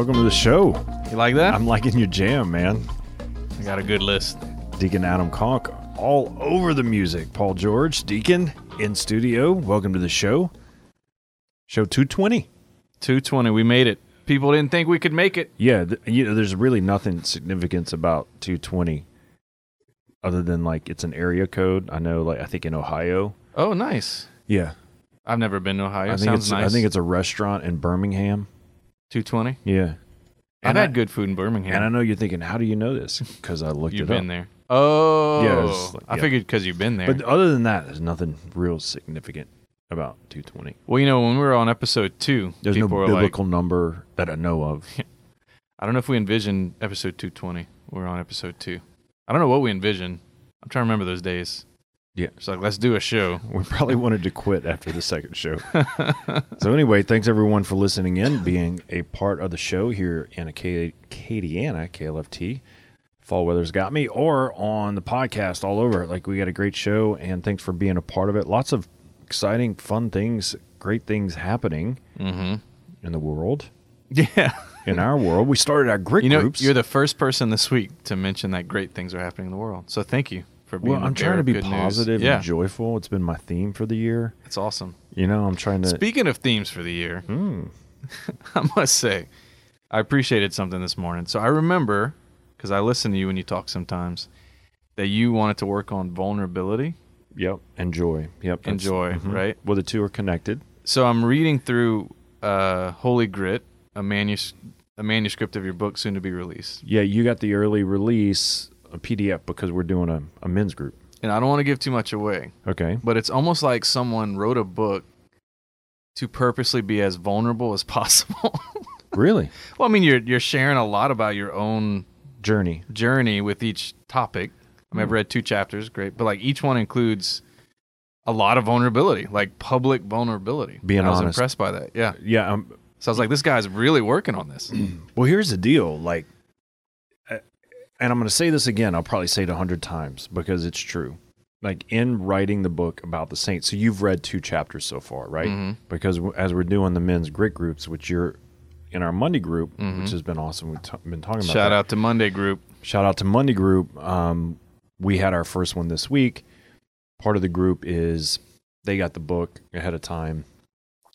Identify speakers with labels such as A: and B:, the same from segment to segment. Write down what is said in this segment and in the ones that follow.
A: welcome to the show.
B: You like that?
A: I'm liking your jam, man.
B: I got a good list.
A: Deacon Adam Conk, all over the music. Paul George, Deacon, in studio. Welcome to the show. Show 220.
B: 220. We made it. People didn't think we could make it.
A: Yeah, th- you know, there's really nothing significant about 220 other than like it's an area code. I know, like, I think in Ohio.
B: Oh, nice.
A: Yeah.
B: I've never been to Ohio.
A: I think
B: Sounds
A: it's
B: nice.
A: I think it's a restaurant in Birmingham.
B: 220.
A: Yeah.
B: I've
A: And
B: had
A: I-
B: good food in Birmingham.
A: And I know you're thinking, how do you know this? Because I looked
B: You've
A: it
B: been there. Oh,
A: Yeah, like-
B: I figured because you've been there.
A: But other than that, there's nothing real significant about 220.
B: well, you know, when we were on episode two,
A: There's no
B: were like,
A: biblical number that I know of.
B: I don't know if we envisioned episode 220. We're on episode two. I don't know what we envisioned. I'm trying to remember those days.
A: Yeah.
B: It's like, let's do a show.
A: We probably wanted to quit after the second show. so anyway, thanks everyone for listening in, being a part of the show here in Aca- Acadiana, KLFT. Fall Weather's Got Me, or on the podcast all over. Like we got a great show, and thanks for being a part of it. Lots of exciting, fun things, great things happening
B: Mm-hmm.
A: in the world.
B: Yeah.
A: In our world, we started our great
B: You know,
A: groups.
B: you're the first person this week to mention that great things are happening in the world. So thank you for being.
A: well, I'm trying to be positive
B: Yeah,
A: and joyful. It's been my theme for the year.
B: it's awesome.
A: You know, I'm trying to.
B: Speaking of themes for the year,
A: Hmm.
B: I must say, I appreciated something this morning. So I remember because I listen to you when you talk sometimes that you wanted to work on vulnerability
A: Yep. and joy. Yep.
B: and joy,
A: mhm.
B: right?
A: Well, the two are connected.
B: So I'm reading through uh, Holy Grit, a manus- a manuscript of your book soon to be released.
A: Yeah, you got the early release a PDF because we're doing a, a men's group.
B: And I don't want to give too much away,
A: Okay.
B: but it's almost like someone wrote a book to purposely be as vulnerable as possible.
A: Really?
B: well, I mean, you're you're sharing a lot about your own
A: Journey.
B: journey with each topic. I mean, I've
A: Hmm.
B: read two chapters, great, but like each one includes a lot of vulnerability, like public vulnerability.
A: Being
B: I was
A: honest.
B: impressed by that. Yeah.
A: Yeah. Um,
B: So I was like, this guy's really working on this.
A: well, here's the deal. Like, and I'm going to say this again. I'll probably say it a hundred times because it's true. Like in writing the book about the saints. So you've read two chapters so far, right?
B: Mhm.
A: Because as we're doing the men's grit groups, which you're in our Monday group,
B: Mhm.
A: which has been awesome. We've t- been talking about
B: Shout
A: that.
B: out to Monday Group.
A: shout out to Monday Group. Um, we had our first one this week. Part of the group is they got the book ahead of time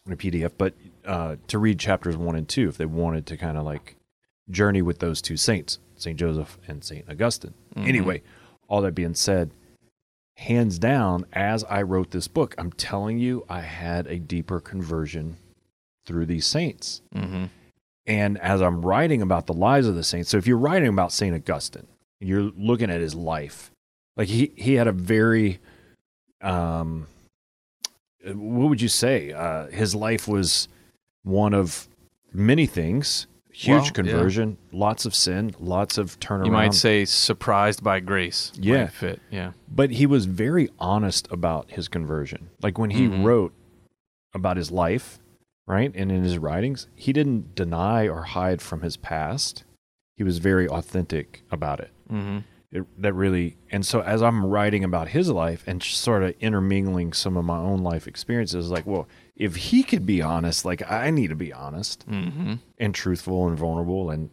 A: in a PDF, but uh, to read chapters one and two if they wanted to kind of like journey with those two saints, Saint Joseph and Saint Augustine.
B: Mhm.
A: Anyway, all that being said, hands down, as I wrote this book, I'm telling you, I had a deeper conversion through these saints.
B: Mm-hmm.
A: And as I'm writing about the lives of the saints, so if you're writing about St. Augustine, you're looking at his life. Like he, he had a very, um, what would you say? Uh, his life was one of many things huge
B: Well, yeah.
A: conversion, lots of sin, lots of turnaround.
B: You might say surprised by grace.
A: Yeah.
B: fit. Yeah.
A: but he was very honest about his conversion. Like when he
B: Mhm.
A: wrote about his life, right? And in his writings, he didn't deny or hide from his past. He was very authentic about it.
B: Mm-hmm.
A: It that really, and so as I'm writing about his life and sort of intermingling some of my own life experiences, like, well, if he could be honest, like I need to be honest
B: Mm-hmm.
A: and truthful and vulnerable. And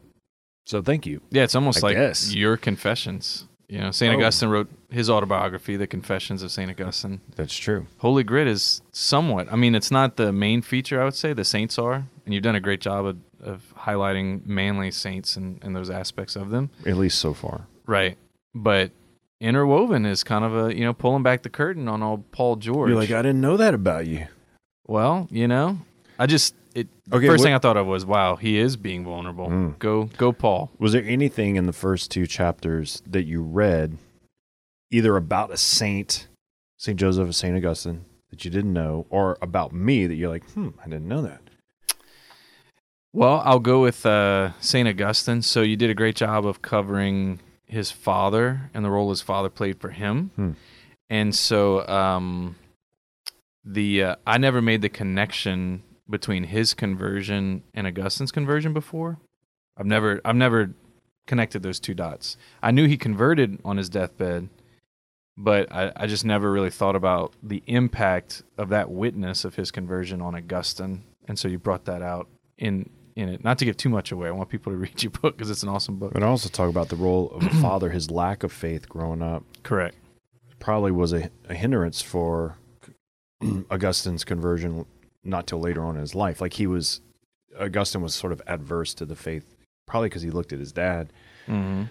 A: so thank you.
B: Yeah, it's almost
A: I
B: like
A: guess.
B: your confessions. You know, St.
A: Oh.
B: Augustine wrote his autobiography, The Confessions of St. Augustine.
A: That's true.
B: Holy Grit is somewhat. I mean, it's not the main feature. I would say the saints are, and you've done a great job of, of highlighting manly saints and, and those aspects of them.
A: At least so far.
B: Right, but interwoven is kind of a you know pulling back the curtain on old Paul George.
A: You're like, I didn't know that about you.
B: well, you know, I just it.
A: Okay,
B: first
A: what-
B: thing I thought of was, wow, he is being vulnerable.
A: Mm.
B: Go, go, Paul.
A: Was there anything in the first two chapters that you read, either about a saint, Saint Joseph or Saint Augustine, that you didn't know, or about me that you're like, hmm, I didn't know that.
B: Well, I'll go with uh, St. Augustine. So you did a great job of covering his father and the role his father played for him.
A: Hmm.
B: And so um, the uh, I never made the connection between his conversion and Augustine's conversion before. I've never I've never connected those two dots. I knew he converted on his deathbed, but I, I just never really thought about the impact of that witness of his conversion on Augustine. And so you brought that out in in it. Not to give too much away. I want people to read your book because it's an awesome book.
A: And I also talk about the role of a father, his lack of faith growing up
B: Correct.
A: probably was a, a hindrance for Augustine's conversion not till later on in his life. Like he was, Augustine was sort of adverse to the faith, probably because he looked at his dad,
B: hmm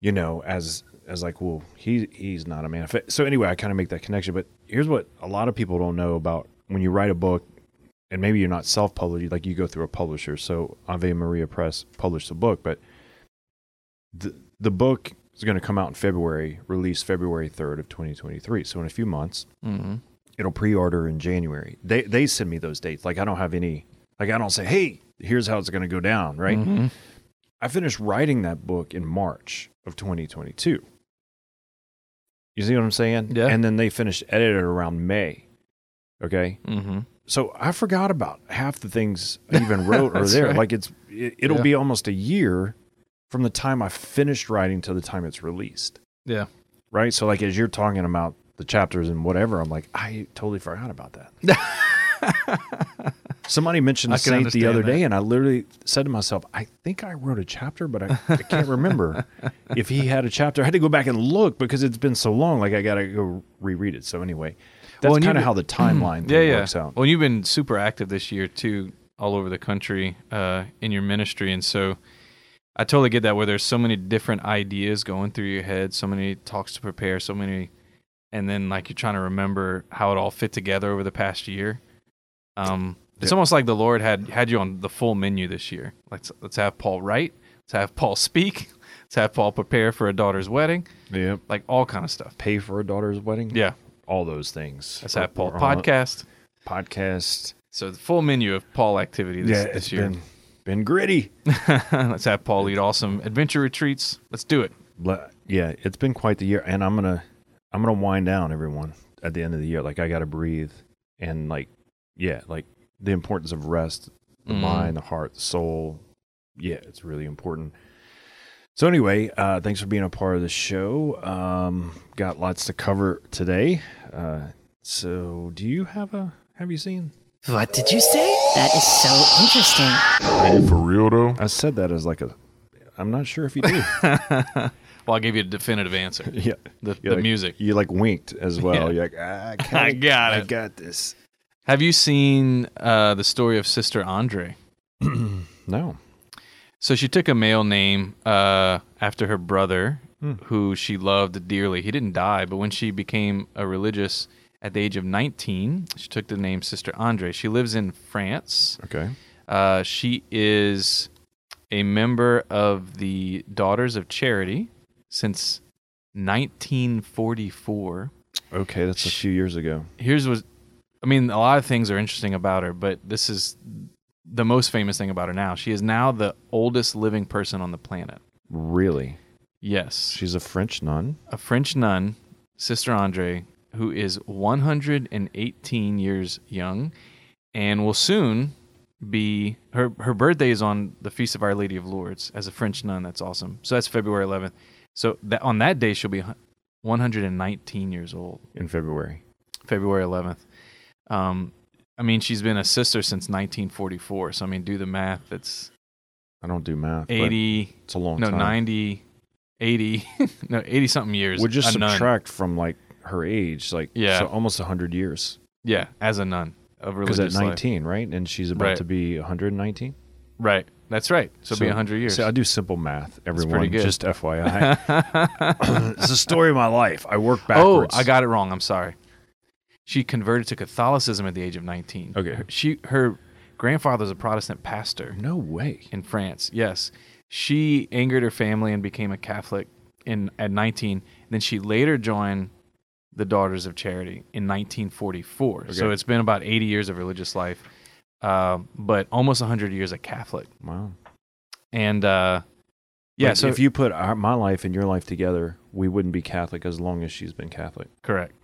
A: you know, as as like, well, he he's not a man of faith. So anyway, I kind of make that connection. But here's what a lot of people don't know about when you write a book, and maybe you're not self-published, like you go through a publisher. So Ave Maria Press published the book, but the the book is going to come out in February, released February 3rd of 2023. So in a few months,
B: hmm
A: it'll pre-order in January. They they send me those dates. Like I don't have any like I don't say, "Hey, here's how it's going to go down," right?
B: Mhm.
A: I finished writing that book in March of 2022. You see what I'm saying?
B: Yeah.
A: And then they finished edited around May. Okay?
B: hmm
A: So I forgot about half the things I even wrote
B: are
A: there.
B: right.
A: Like it's it, it'll
B: Yeah.
A: be almost a year from the time I finished writing to the time it's released.
B: Yeah.
A: Right? So like as you're talking about the chapters and whatever, I'm like, I totally forgot about that. Somebody mentioned the saint the other
B: that.
A: day, and I literally said to myself, I think I wrote a chapter, but I, I can't remember if he had a chapter. I had to go back and look because it's been so long. Like I got to go reread it. So anyway, that's
B: Well,
A: kind of how the timeline
B: yeah,
A: thing
B: yeah.
A: works out.
B: Well, you've been super active this year too, all over the country uh, in your ministry, and so I totally get that. Where there's so many different ideas going through your head, so many talks to prepare, so many, and then like you're trying to remember how it all fit together over the past year. Um, it's
A: Yeah.
B: almost like the Lord had had you on the full menu this year. Let's let's have Paul write, let's have Paul speak, let's have Paul prepare for a daughter's wedding,
A: Yep.
B: like all kind of stuff.
A: Pay for a daughter's wedding.
B: Yeah,
A: All those things.
B: let's have Paul
A: Or- or on a
B: podcast.
A: Podcast.
B: So the full menu of Paul activity this,
A: yeah,
B: this
A: it's
B: year.
A: been been gritty.
B: Let's have Paul lead awesome adventure retreats. Let's do it.
A: Yeah, it's been quite the year, and I'm gonna I'm gonna wind down everyone at the end of the year. Like I got to breathe, and like yeah, like the importance of rest, the
B: Mm.
A: mind, the heart, the soul. Yeah, it's really important. So anyway, uh, thanks for being a part of the show. Um, got lots to cover today. Uh, so do you have a have you seen?
C: What did you say? That is so interesting.
D: Hey, for real though?
A: I said that as like a. I'm not sure if you do.
B: well, I'll give you a definitive answer.
A: yeah,
B: The, the
A: like-
B: music.
A: You like winked as well.
B: Yeah.
A: You're like, ah, I, kinda-
B: I got it.
A: I got this.
B: Have you seen uh, the story of Sister Andre?
A: No.
B: So she took a male name uh, after her brother,
A: Hmm.
B: who she loved dearly. He didn't die, but when she became a religious at the age of 19, she took the name Sister Andre. She lives in France.
A: Okay.
B: Uh, she is a member of the Daughters of Charity since 1944.
A: Okay, that's a few years ago.
B: Here's what I mean. A lot of things are interesting about her, but this is the most famous thing about her now. She is now the oldest living person on the planet.
A: Really?
B: Yes,
A: She's a French nun.
B: a French nun, Sister Andre, who is 118 years young, and will soon be her her birthday is on the feast of Our Lady of Lourdes as a French nun. That's awesome. So that's February 11th. So that on that day she'll be 119 years old.
A: in February.
B: February 11th. Um, I mean, she's been a sister since 1944. So I mean, do the math. It's
A: I don't do math.
B: 80,
A: It's a long time.
B: no,
A: time.
B: 90, 80, no, 80 something years.
A: Would just
B: a nun.
A: subtract from like her age, like
B: Yeah.
A: so almost hundred years.
B: Yeah, as a nun of
A: Because
B: religious
A: at
B: life.
A: 19, right? And she's about
B: Right.
A: to be 119.
B: Right. That's right. So, it'll be 100 years.
A: See, I do simple math. Everyone, just FYI, it's the story of my life. I work
B: oh,
A: backwards. oh, backwards.
B: I got it wrong. I'm sorry. She converted to Catholicism at the age of 19.
A: Okay.
B: Her- She her grandfather's a Protestant pastor
A: No way.
B: in France. Yes. She angered her family and became a Catholic in at 19. Then she later joined the Daughters of Charity in 1944. So it's been about 80 years of religious life, uh, but almost 100 years a Catholic.
A: Wow.
B: And uh, yeah, so
A: if you put our, my life and your life together, we wouldn't be Catholic as long as she's been Catholic.
B: correct.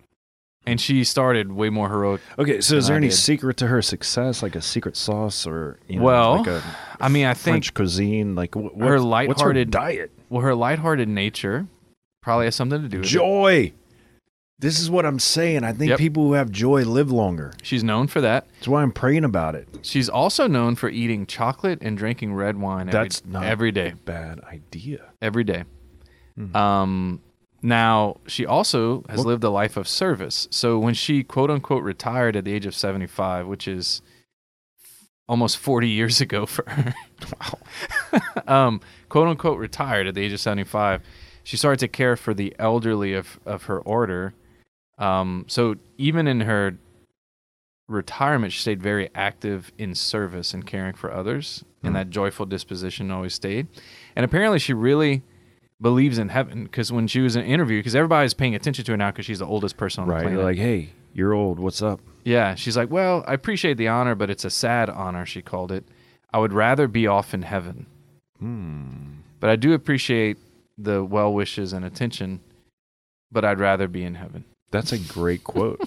B: And she started way more heroic.
A: Okay, so is there
B: I
A: any
B: did.
A: secret to her success, like a secret sauce, or you know,
B: Well,
A: like a
B: I mean, I think
A: French cuisine? Like what,
B: her
A: what's- what's her diet?
B: well, her lighthearted nature probably has something to do with it.
A: Joy. This is what I'm saying. I think
B: Yep.
A: people who have joy live longer.
B: She's known for that.
A: That's why I'm praying about it.
B: She's also known for eating chocolate and drinking red wine every,
A: That's not
B: every day.
A: a bad idea.
B: Every day.
A: Hmm.
B: Um, now, she also has lived a life of service. So when she quote unquote retired at the age of 75, which is almost 40 years ago for her, um, quote unquote retired at the age of 75, she started to care for the elderly of, of her order. Um, so even in her retirement, she stayed very active in service and caring for others,
A: Hmm.
B: and that joyful disposition always stayed. And apparently, she really believes in heaven because when she was in an interview, because everybody's paying attention to her now because she's the oldest person on the
A: Right.
B: planet.
A: You're like, hey, you're old. What's up?
B: Yeah, she's like, well, I appreciate the honor, but it's a sad honor. She called it. I would rather be off in heaven,
A: Hmm.
B: but I do appreciate the well wishes and attention. But I'd rather be in heaven.
A: That's a great quote.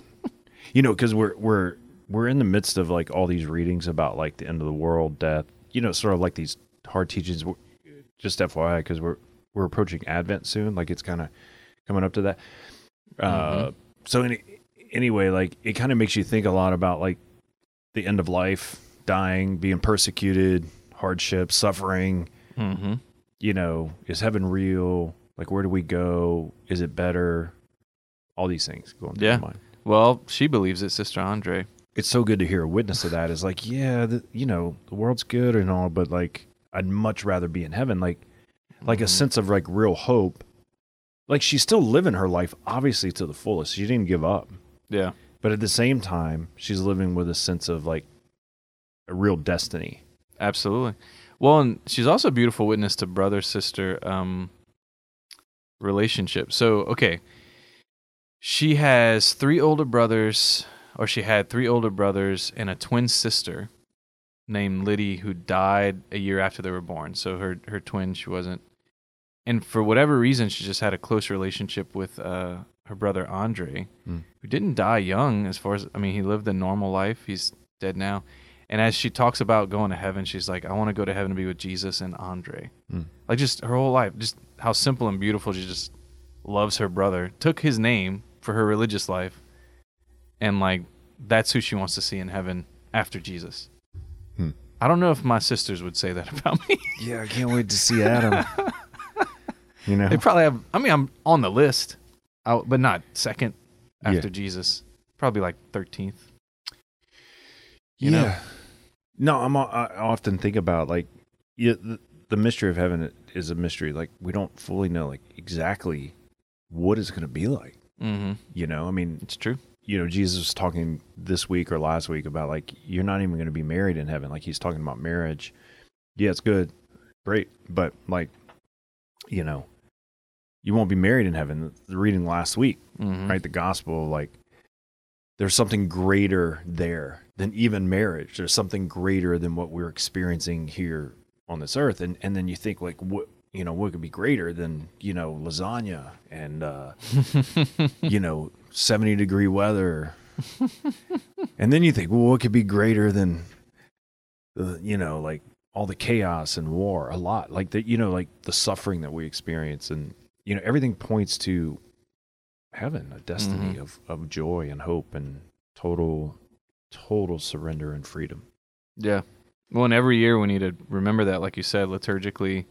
A: you know, because we're we're we're in the midst of like all these readings about like the end of the world, death. You know, sort of like these hard teachings. Just FYI, because we're we're approaching Advent soon. Like it's kind of coming up to that. Uh, so any, anyway, like it kind of makes you think a lot about like the end of life, dying, being persecuted, hardship, suffering.
B: Mm-hmm.
A: You know, is heaven real? Like, where do we go? Is it better? All these things going through
B: Yeah. Well, she believes it, Sister Andre.
A: It's so good to hear a witness of that. Is like, yeah, the, you know, the world's good and all, but like, I'd much rather be in heaven. Like, like a
B: Mhm.
A: sense of like real hope. Like she's still living her life, obviously to the fullest. She didn't give up,
B: Yeah.
A: but at the same time, she's living with a sense of like a real destiny.
B: Absolutely. Well, and she's also a beautiful witness to brother sister um, relationship. So, okay, she has three older brothers, or she had three older brothers and a twin sister named Liddy who died a year after they were born. So her her twin, she wasn't. And for whatever reason, she just had a close relationship with uh, her brother Andre,
A: Hmm.
B: who didn't die young. As far as I mean, he lived a normal life. He's dead now. And as she talks about going to heaven, she's like, I want to go to heaven to be with Jesus and Andre.
A: Hmm.
B: Like just her whole life, just how simple and beautiful she just loves her brother. Took his name for her religious life. And like that's who she wants to see in heaven after Jesus.
A: Hmm.
B: I don't know if my sisters would say that about me.
A: Yeah, I can't wait to see Adam. you know,
B: they probably have I mean I'm on the list. I, but not second
A: Yeah.
B: after Jesus. Probably like 13th.
A: yeah.
B: you know?
A: No, I'm. I often think about like, yeah, the, the mystery of heaven is a mystery. Like we don't fully know like exactly what it's going to be like.
B: Mhm.
A: You know, I mean,
B: It's true.
A: you know, Jesus was talking this week or last week about like you're not even going to be married in heaven. Like he's talking about marriage. Yeah, it's good, great, but like, you know, you won't be married in heaven. The reading last week,
B: Mhm.
A: right? The gospel, like, there's something greater there than even marriage. There's something greater than what we're experiencing here on this earth. And and then you think like, what you know, what could be greater than you know lasagna and uh, you know 70 degree weather and then you think well what could be greater than the you know like all the chaos and war a lot like the you know like the suffering that we experience and you know everything points to heaven a destiny
B: Mhm.
A: of of joy and hope and total total surrender and freedom
B: Yeah. Well, and every year we need to remember that, like you said, liturgically,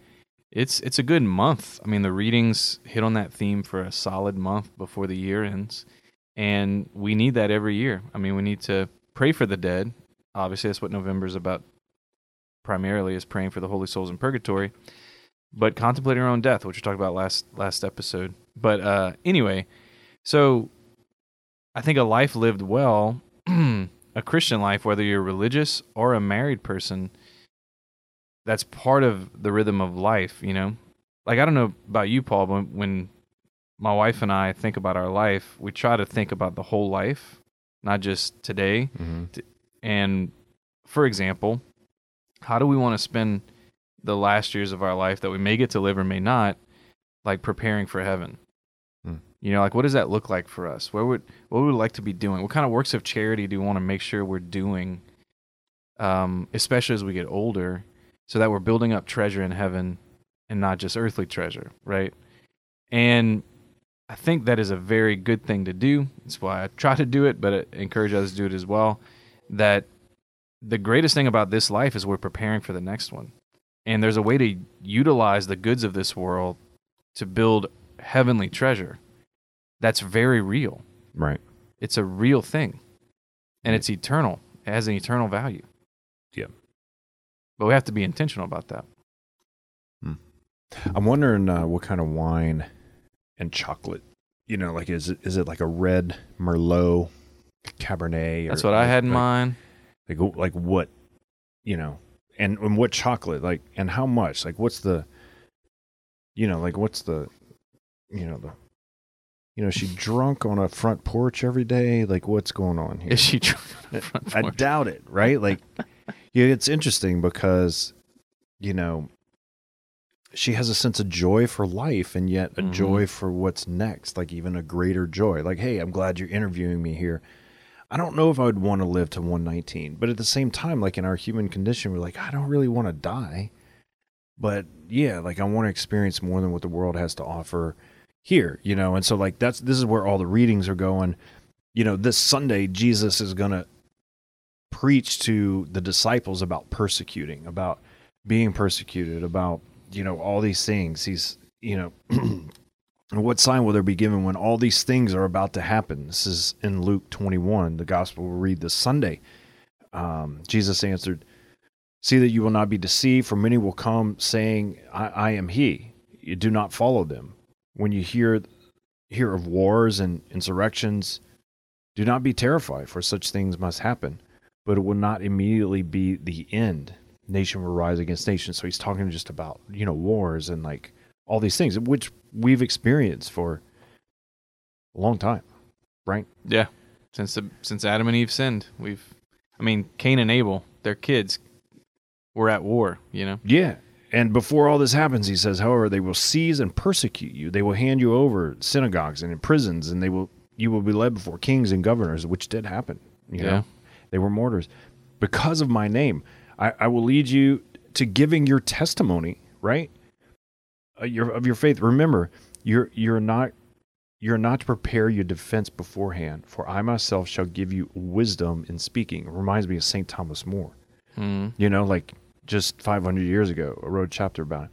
B: it's it's a good month. I mean, the readings hit on that theme for a solid month before the year ends, and we need that every year. I mean, we need to pray for the dead. Obviously, that's what November is about. Primarily, is praying for the holy souls in purgatory, but contemplating our own death, which we talked about last last episode. But uh, anyway, so I think a life lived well a Christian life, whether you're religious or a married person, that's part of the rhythm of life, you know? Like, I don't know about you, Paul, but when my wife and I think about our life, we try to think about the whole life, not just today. And for example, how do we want to spend the last years of our life that we may get to live or may not, like preparing for heaven?
A: Hmm.
B: You know, like what does that look like for us? What would what would we like to be doing? What kind of works of charity do we want to make sure we're doing, um, especially as we get older, so that we're building up treasure in heaven and not just earthly treasure, right? And I think that is a very good thing to do. That's why I try to do it, but I encourage others to do it as well. That the greatest thing about this life is we're preparing for the next one. And there's a way to utilize the goods of this world to build heavenly treasure. That's very real.
A: Right.
B: It's a real thing. And it's eternal. It has an eternal value.
A: Yeah.
B: But we have to be intentional about that. Hmm.
A: I'm wondering uh, what kind of wine and chocolate. You know, like is it is it like a red Merlot, Cabernet?
B: That's what I had in
A: like,
B: mind.
A: Like like what, you know, and and what chocolate? Like and how much? Like what's the, you know, like what's the, you know the, you know, she drunk on a front porch every day? Like what's going on here?
B: Is she drunk on the front
A: I doubt it, right? Like, yeah, it's interesting because, you know, she has a sense of joy for life and yet a
B: Mhm.
A: joy for what's next, like even a greater joy. Like, hey, I'm glad you're interviewing me here. I don't know if I would want to live to 119, but at the same time, like in our human condition, we're like, I don't really want to die. But yeah, like I want to experience more than what the world has to offer here, you know? And so, like, that's this is where all the readings are going. You know, this Sunday, Jesus is going to preach to the disciples about persecuting, about being persecuted, about, you know, all these things. He's, you know, and what sign will there be given when all these things are about to happen? This is in Luke 21, the gospel we'll read this Sunday. Um, Jesus answered, See that you will not be deceived, for many will come saying, I, I am he. You do not follow them. When you hear hear of wars and insurrections, do not be terrified, for such things must happen, but it will not immediately be the end. Nation will rise against nation. So he's talking just about, you know, wars and like all these things, which we've experienced for a long time, right?
B: Yeah. Since the, since Adam and Eve sinned, we've I mean, Cain and Abel, their kids were at war, you know.
A: Yeah. And before all this happens, he says, however, they will seize and persecute you. They will hand you over synagogues and in prisons, and they will you will be led before kings and governors, which did happen. You
B: Yeah.
A: know, they were martyrs because of my name. I, I will lead you to giving your testimony, right? Uh, your of your faith. Remember, you're you're not you're not to prepare your defense beforehand, for I myself shall give you wisdom in speaking. It reminds me of Saint Thomas More
B: Mm.
A: you know, like just 500 years ago, I wrote a chapter about it.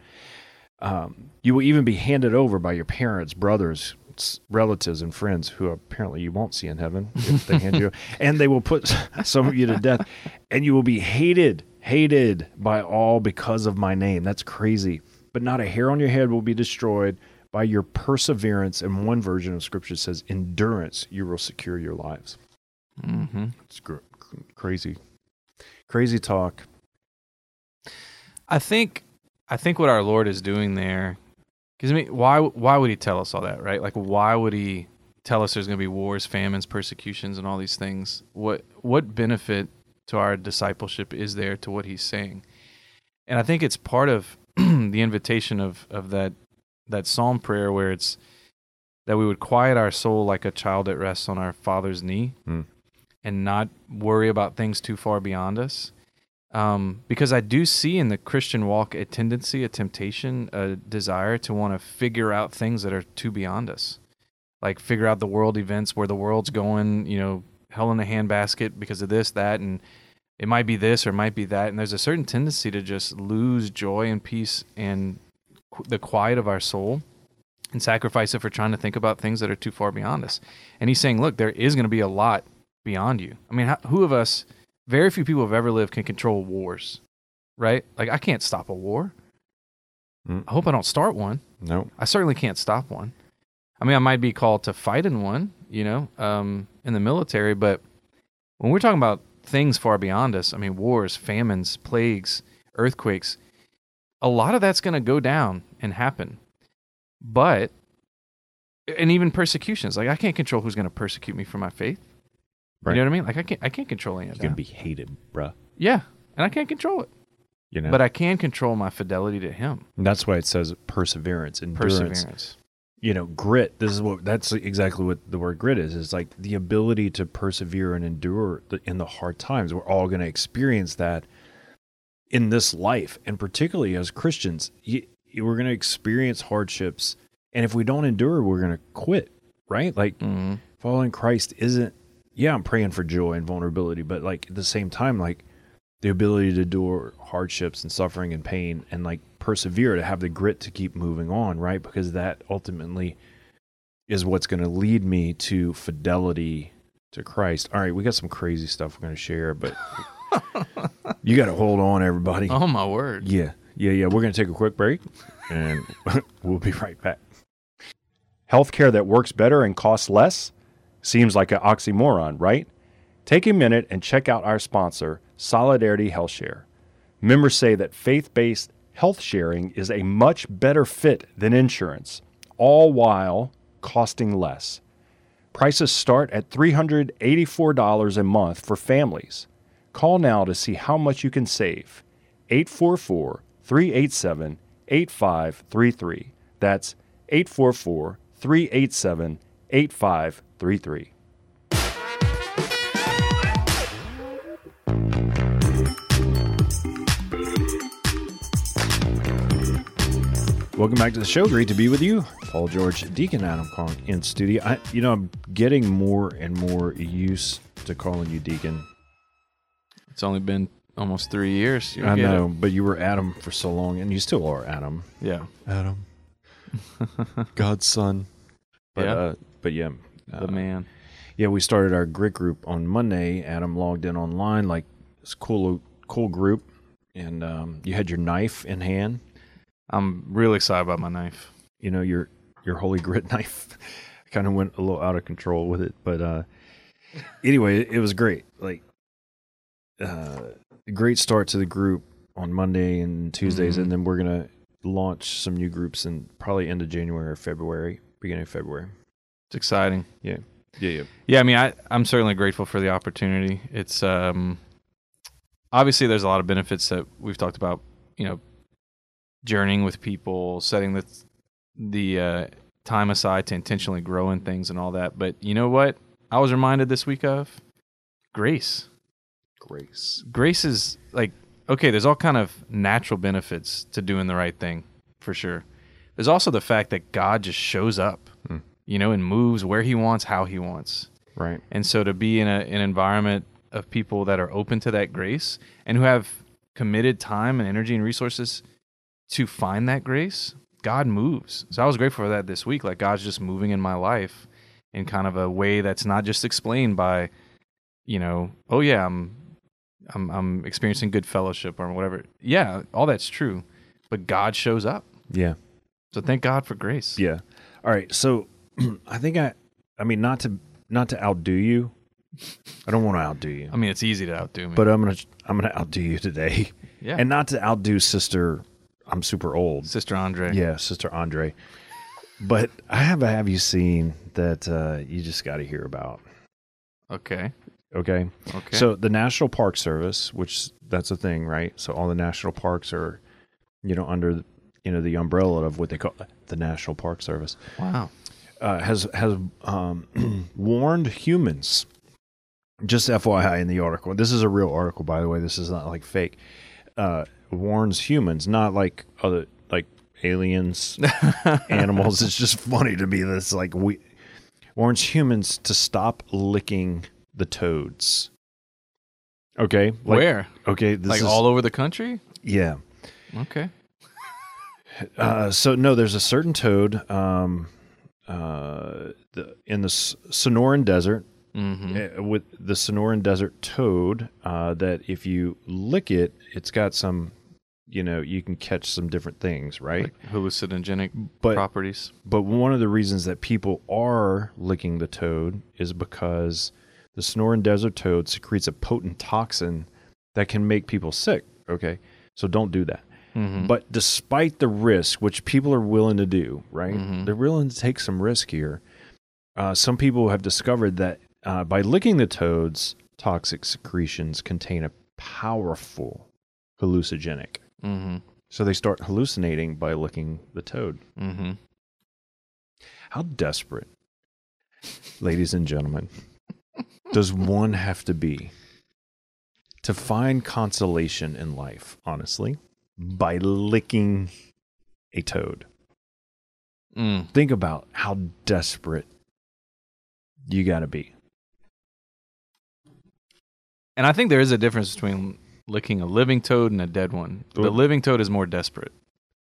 A: Um, you will even be handed over by your parents, brothers, relatives, and friends who apparently you won't see in heaven if they hand you, and they will put some of you to death, and you will be hated, hated by all because of my name. That's crazy. But not a hair on your head will be destroyed by your perseverance. And one version of scripture says, endurance, you will secure your lives.
B: hmm
A: It's gr- crazy, crazy talk.
B: I think I think what our Lord is doing there, because I mean, why why would He tell us all that, right? Like, why would He tell us there's going to be wars, famines, persecutions, and all these things? What what benefit to our discipleship is there to what He's saying? And I think it's part of the invitation of of that that psalm prayer where it's that we would quiet our soul like a child at rest on our father's knee
A: Hmm.
B: and not worry about things too far beyond us um, because I do see in the Christian walk a tendency, a temptation, a desire to want to figure out things that are too beyond us, like figure out the world events where the world's going, you know, hell in a handbasket because of this, that, and it might be this or it might be that, and there's a certain tendency to just lose joy and peace and qu- the quiet of our soul and sacrifice it for trying to think about things that are too far beyond us. And he's saying, look, there is going to be a lot beyond you. I mean, how, who of us? very few people have ever lived can control wars, right? Like I can't stop a war.
A: Mm.
B: I hope I don't start one.
A: No,
B: I certainly can't stop one. I mean, I might be called to fight in one, you know, um, in the military, but when we're talking about things far beyond us, I mean, wars, famines, plagues, earthquakes, a lot of that's going to go down and happen. But, and even persecutions, like I can't control who's going to persecute me for my faith.
A: Right.
B: You know what I mean? Like I can't, I can't control any of
A: you're
B: that.
A: gonna be hated, bruh.
B: Yeah, and I can't control it,
A: You know,
B: but I can control my fidelity to Him.
A: And that's why it says perseverance, endurance.
B: Perseverance.
A: You know, grit. This is what that's exactly what the word grit is. Is like the ability to persevere and endure in the hard times. We're all going to experience that in this life, and particularly as Christians, you, you- we're going to experience hardships And if we don't endure, we're going to quit, right? Like
B: hmm
A: following Christ isn't, yeah, I'm praying for joy and vulnerability, but like at the same time, like the ability to endure hardships and suffering and pain and like persevere to have the grit to keep moving on, right? Because that ultimately is what's going to lead me to fidelity to Christ. All right, we got some crazy stuff we're going to share, but you got to hold on, everybody.
B: Oh my word!
A: Yeah, yeah, yeah. We're going to take a quick break and we'll be right back.
D: Healthcare that works better and costs less? Seems like an oxymoron, right? Take a minute and check out our sponsor, Solidarity Health Share. Members say that faith based health sharing is a much better fit than insurance, all while costing less. Prices start at $384 a month for families. Call now to see how much you can save. 844 387 8533. That's 844 387 8533.
A: Welcome back to the show. Great to be with you, Paul George, Deacon Adam calling in studio. I, you know, I'm getting more and more used to calling you Deacon.
B: It's only been almost three years. You'll
A: I know,
B: it.
A: but you were Adam for so long, and you still are Adam.
B: Yeah.
A: Adam, God's son. But
B: Yeah.
A: uh, but yeah,
B: The
A: uh,
B: man.
A: yeah. We started our grit group on Monday. Adam logged in online, like this cool cool group, and um, you had your knife in hand.
B: I'm really excited about my knife.
A: you know your your holy grit knife kind of went a little out of control with it but uh anyway it was great like uh great start to the group on monday and tuesdays
B: Mhm.
A: and then we're gonna launch some new groups in probably end of january or february beginning of february
B: It's exciting.
A: Yeah. Yeah
B: yeah Yeah, I mean, I, I'm certainly grateful for the opportunity. It's um, obviously there's a lot of benefits that we've talked about. You know, journeying with people, setting the the uh, time aside to intentionally grow in things and all that. But you know what? I was reminded this week of grace.
A: grace
B: Grace is like okay. There's all kind of natural benefits to doing the right thing, for sure. There's also the fact that God just shows up,
A: Hmm.
B: you know, and moves where He wants, how He wants.
A: right
B: And so to be in a, an environment of people that are open to that grace and who have committed time and energy and resources to find that grace, God moves. So I was grateful for that this week. Like God's just moving in my life in kind of a way that's not just explained by, you know, oh yeah, I'm I'm I'm experiencing good fellowship or whatever. Yeah, all that's true. But God shows up.
A: yeah
B: So thank God for grace.
A: yeah all right so i think i i mean not to not to outdo you i don't want to outdo you
B: I mean, it's easy to outdo me.
A: but i'm gonna i'm gonna outdo you today
B: yeah.
A: and not to outdo sister i'm super old
B: Sister Andre.
A: yeah sister andre but i have a have you seen that uh you just got to hear about
B: Okay.
A: okay
B: Okay.
A: so the national park service which that's a thing right so all the national parks are you know under you know the umbrella of what they call the national park service
B: wow.
A: uh, has has um, warned humans. Just FYI in the article. This is a real article, by the way. This is not like fake. Uh, warns humans, not like other like aliens, animals. It's just funny to me. That's like we warns humans to stop licking the toads. Okay, like,
B: Where?
A: Okay, this
B: like
A: is,
B: all over the country?
A: yeah.
B: Okay.
A: Uh, so no, there's a certain toad um, uh, the, in the S- Sonoran Desert
B: Mm-hmm.
A: uh, with the Sonoran Desert toad uh, that if you lick it, it's got some, you know, you can catch some different things, right?
B: Like hallucinogenic
A: but
B: properties.
A: but one of the reasons that people are licking the toad is because the Sonoran Desert toad secretes a potent toxin that can make people sick. Okay, so don't do that.
B: Mm-hmm.
A: But despite the risk, which people are willing to do, right?
B: Mhm.
A: They're willing to take some risk here. Uh, some people have discovered that uh, by licking the toads, toxic secretions contain a powerful hallucinogenic.
B: Mm-hmm.
A: So they start hallucinating by licking the toad.
B: Mm-hmm.
A: How desperate, ladies and gentlemen, does one have to be to find consolation in life, honestly, by licking a toad?
B: Mm.
A: Think about how desperate you got to be.
B: And I think there is a difference between licking a living toad and a dead one. The living toad is more desperate.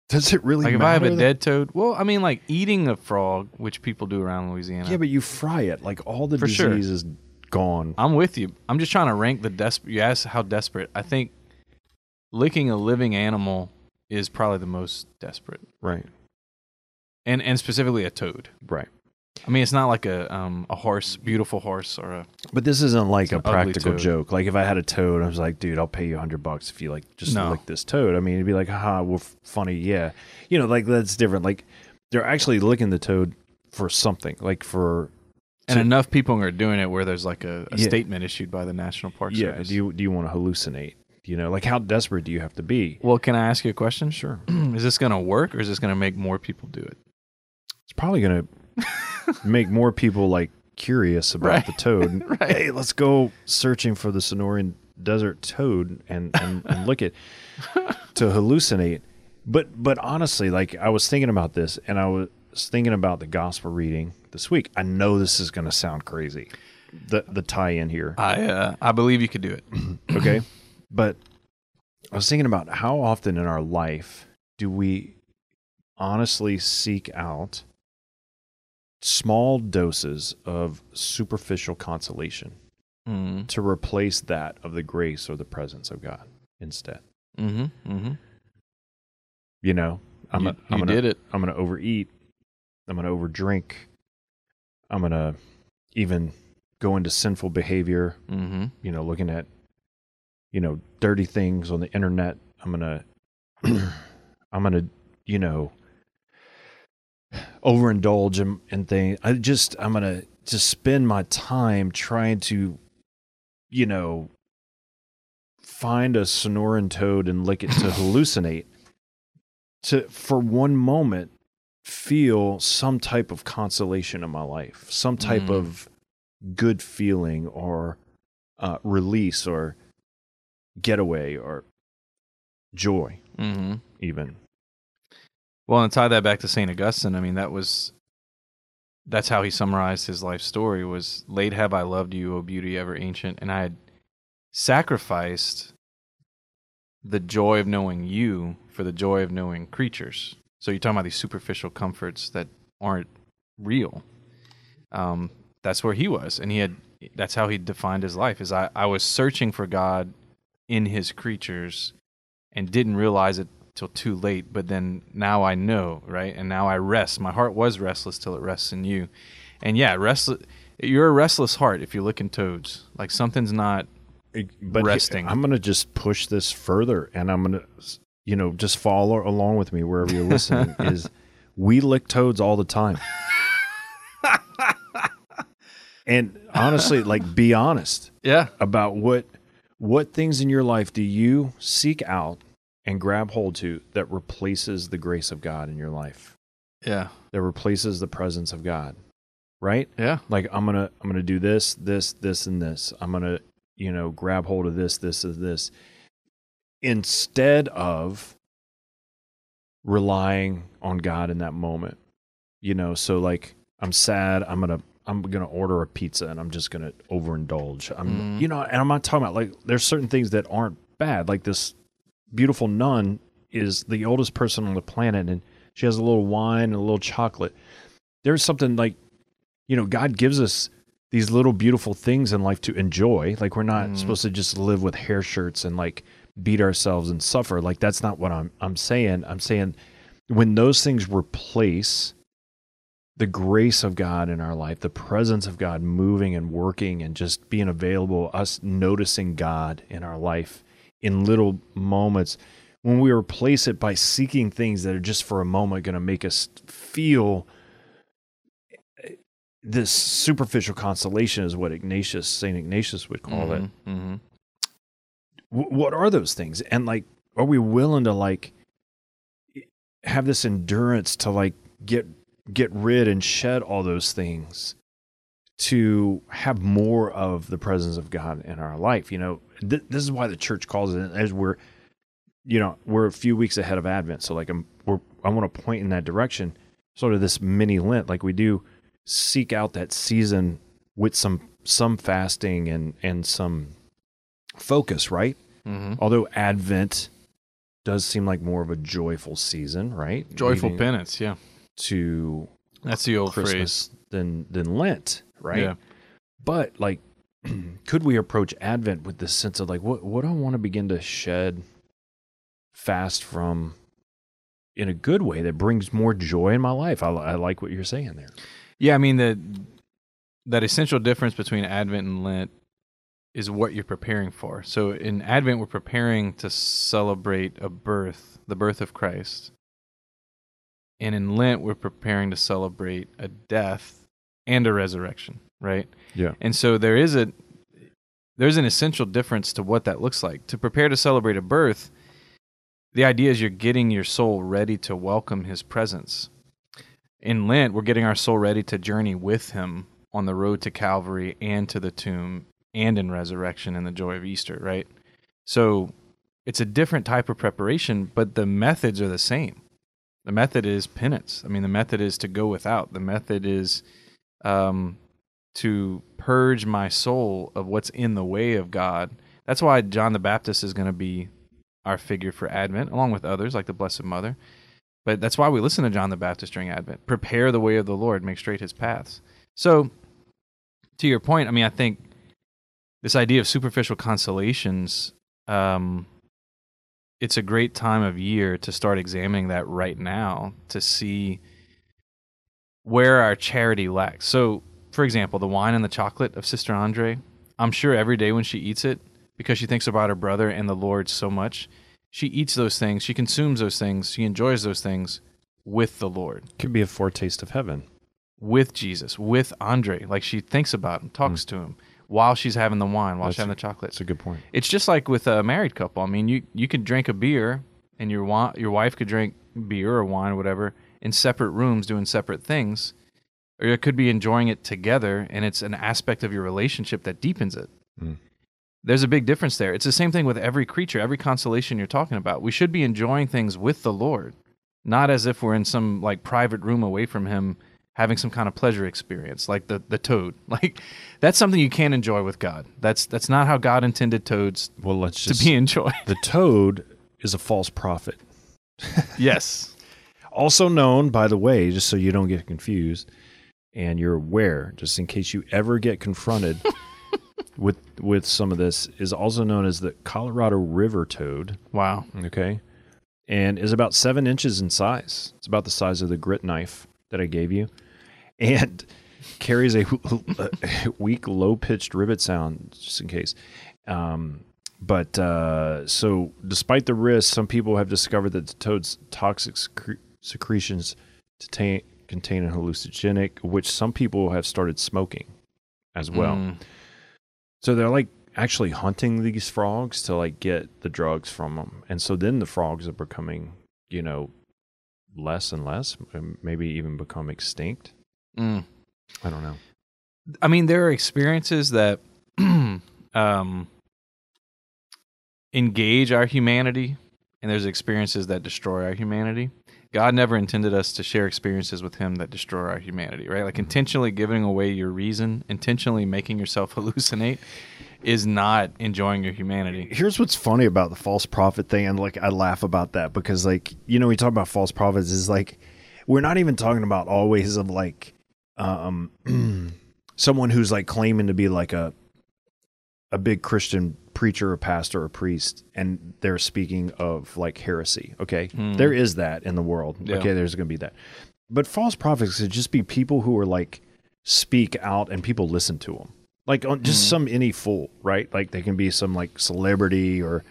A: Does it really
B: Like if? I have a dead toad, well, I mean, like eating a frog, which people do around Louisiana.
A: Yeah, but you fry it. Like all the
B: For
A: disease
B: sure.
A: is gone.
B: I'm with you. I'm just trying to rank the desperate. You asked how desperate. I think licking a living animal is probably the most desperate,
A: Right.
B: and and specifically a toad.
A: Right.
B: I mean, it's not like a um a horse, beautiful horse, or a
A: But this isn't like a practical joke. Like if I had a toad, I was like, dude, I'll pay you a hundred bucks if you like just
B: No.
A: lick this toad. I mean, it'd be like, haha, we're funny, yeah. You know, like that's different. Like they're actually licking the toad for something, like for
B: and
A: So-
B: enough people are doing it where there's like a, a
A: Yeah.
B: statement issued by the National Park
A: yeah.
B: Service.
A: Do you do you want to hallucinate? You know, like how desperate do you have to be?
B: well, can I ask you a question?
A: Sure,
B: is this going to work, or is this going to make more people do it?
A: it's probably gonna make more people like curious about
B: Right.
A: the toad.
B: Right.
A: Hey, let's go searching for the Sonoran Desert toad and and, and lick it to hallucinate. But but honestly, like I was thinking about this, and I was thinking about the gospel reading this week. I know this is going to sound crazy, the the tie in here.
B: I uh, I believe you could do it.
A: Okay, but I was thinking about how often in our life do we honestly seek out small doses of superficial consolation
B: Mm.
A: to replace that of the grace or the presence of God instead.
B: Mm-hmm. Mm-hmm.
A: You know, I'm
B: you
A: a, I'm gonna,
B: did it.
A: I'm gonna overeat. I'm gonna overdrink. I'm gonna even go into sinful behavior.
B: Mm-hmm.
A: You know, looking at you know dirty things on the internet. I'm gonna I'm gonna you know overindulge in, in things. I just I'm gonna just spend my time trying to you know find a Sonoran toad and lick it to hallucinate to for one moment feel some type of consolation in my life, some type
B: Mm.
A: of good feeling or uh, release or getaway or joy,
B: Mm-hmm.
A: even.
B: Well, and tie that back to Saint Augustine. I mean, that was that's how he summarized his life story. Was late have I loved you, O beauty ever ancient, and I had sacrificed the joy of knowing you for the joy of knowing creatures. So you're talking about these superficial comforts that aren't real. Um, that's where he was, and he had. That's how he defined his life. Is I, I was searching for God in his creatures, and didn't realize it till too late. But then now I know, right? And now I rest. My heart was restless till it rests in you. And yeah, restless. You're a restless heart if you're licking toads. Like something's not.
A: But
B: Resting.
A: I'm going to just push this further and I'm going to, you know, just follow along with me wherever you're listening. is we lick toads all the time. and honestly, like, be honest
B: Yeah.
A: about what what things in your life do you seek out and grab hold to that replaces the grace of God in your life
B: Yeah.
A: that replaces the presence of God right
B: Yeah.
A: like I'm going to I'm going to do this this this and this I'm going to you know grab hold of this this and this instead of relying on God in that moment you know so like I'm sad I'm going to I'm gonna order a pizza and I'm just gonna overindulge. I'm,
B: Mhm.
A: you know, and I'm not talking about like there's certain things that aren't bad. Like this beautiful nun is the oldest person on the planet, and she has a little wine and a little chocolate. There's something like, you know, God gives us these little beautiful things in life to enjoy. Like we're not
B: Mhm.
A: supposed to just live with hair shirts and like beat ourselves and suffer. Like that's not what I'm I'm saying. I'm saying when those things replace the grace of God in our life, the presence of God moving and working and just being available, us noticing God in our life in little moments, when we replace it by seeking things that are just for a moment going to make us feel this superficial consolation is what Ignatius, St. Ignatius would call it.
B: Mm-hmm.
A: Wh- what are those things and like are we willing to like have this endurance to like get get rid and shed all those things to have more of the presence of God in our life you know th- this is why the church calls it as we're you know we're a few weeks ahead of advent so like I'm we're I want to point in that direction sort of this mini Lent, like we do seek out that season with some some fasting and and some focus, right?
B: Mm-hmm.
A: Although Advent does seem like more of a joyful season, right?
B: Joyful
A: Leading
B: penance, yeah.
A: to
B: That's the old phrase.
A: Than than Lent, right?
B: Yeah.
A: But like, could we approach Advent with this sense of like, what what I want to begin to shed fast from in a good way that brings more joy in my life? I, I like what you're saying there.
B: Yeah, I mean the that essential difference between Advent and Lent is what you're preparing for. So in Advent we're preparing to celebrate a birth, the birth of Christ. And in Lent we're preparing to celebrate a death and a resurrection, right?
A: Yeah.
B: And so there is a there's an essential difference to what that looks like. To prepare to celebrate a birth, the idea is you're getting your soul ready to welcome his presence. In Lent, we're getting our soul ready to journey with him on the road to Calvary and to the tomb and in resurrection and the joy of Easter, right? So it's a different type of preparation, but the methods are the same. The method is penance. I mean, the method is to go without. The method is um, to purge my soul of what's in the way of God. That's why John the Baptist is going to be our figure for Advent, along with others like the Blessed Mother. But that's why we listen to John the Baptist during Advent. Prepare the way of the Lord, make straight his paths. So, to your point, I mean, I think this idea of superficial consolations, um, it's a great time of year to start examining that right now to see where our charity lacks. So, for example, the wine and the chocolate of Sister Andre, I'm sure every day when she eats it, because she thinks about her brother and the Lord so much, she eats those things, she consumes those things, she enjoys those things with the Lord,
A: Could be a foretaste of heaven.
B: with Jesus, with Andre. Like she thinks about him, talks mm. to him while she's having the wine, while she's having the chocolate.
A: That's a good point.
B: It's just like with a married couple. I mean, you you could drink a beer, and your wa- your wife could drink beer or wine or whatever in separate rooms doing separate things, or it could be enjoying it together, and it's an aspect of your relationship that deepens it.
A: Mm.
B: There's a big difference there. It's the same thing with every creature, every consolation you're talking about. We should be enjoying things with the Lord, not as if we're in some like private room away from Him having some kind of pleasure experience like the the toad like that's something you can't enjoy with god that's that's not how god intended toads
A: Well, let's
B: to
A: just.
B: be enjoyed
A: the toad is a false prophet.
B: yes
A: Also known, by the way, just so you don't get confused and you're aware, just in case you ever get confronted with with some of this, is also known as the Colorado River toad.
B: wow
A: Okay. And is about seven inches in size. It's about the size of the grit knife that I gave you. And carries a, a weak, low pitched rivet sound, just in case. Um, but uh, so, despite the risk, some people have discovered that the toad's toxic secre- secretions contain, contain a hallucinogenic, which some people have started smoking as well.
B: Mm.
A: So they're like actually hunting these frogs to like get the drugs from them, and so then the frogs are becoming, you know, less and less, maybe even become extinct.
B: Mm.
A: I don't know.
B: i mean there are experiences that um engage our humanity and there's experiences that destroy our humanity god never intended us to share experiences with him that destroy our humanity right? Like intentionally giving away your reason intentionally making yourself hallucinate is not enjoying your humanity.
A: Here's what's funny about the false prophet thing, and like I laugh about that because like you know we talk about false prophets is like we're not even talking about always of like um someone who's like claiming to be like a a big Christian preacher or pastor or priest and they're speaking of like heresy. Okay.
B: Hmm.
A: There is that in the world.
B: Yeah.
A: Okay, there's gonna be that. But false prophets could just be people who are like speak out and people listen to them. Like on just
B: Mhm.
A: some any fool, right? Like they can be some like celebrity or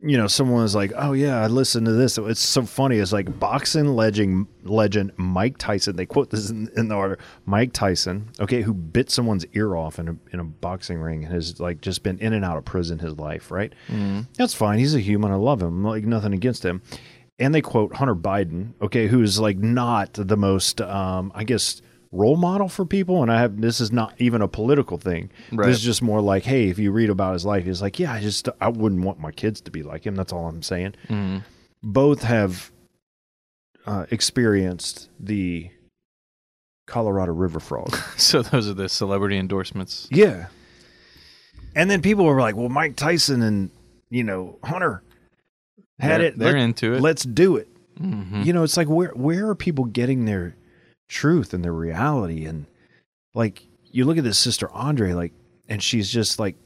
A: you know, someone was like, "Oh yeah, I listened to this." It's so funny. It's like boxing legend legend Mike Tyson. They quote this in, in the order. Mike Tyson, okay, who bit someone's ear off in a in a boxing ring and has like just been in and out of prison his life, right?
B: Mm.
A: That's fine. He's a human. I love him. Like nothing against him. And they quote Hunter Biden, okay, who's like not the most, um, I guess, role model for people. And I have this is not even a political thing.
B: Right.
A: This is just more like, hey, if you read about his life, he's like, yeah, I just I wouldn't want my kids to be like him. That's all I'm saying.
B: Mm.
A: Both have uh, experienced the Colorado River frog.
B: So those are the celebrity endorsements.
A: yeah. And then people were like, "Well, Mike Tyson and you know Hunter had
B: They're-
A: it.
B: they're
A: Let-
B: into it.
A: Let's do it."
B: hmm
A: You know, it's like where where are people getting their truth and the reality? And like you look at this sister Andre, like, and she's just like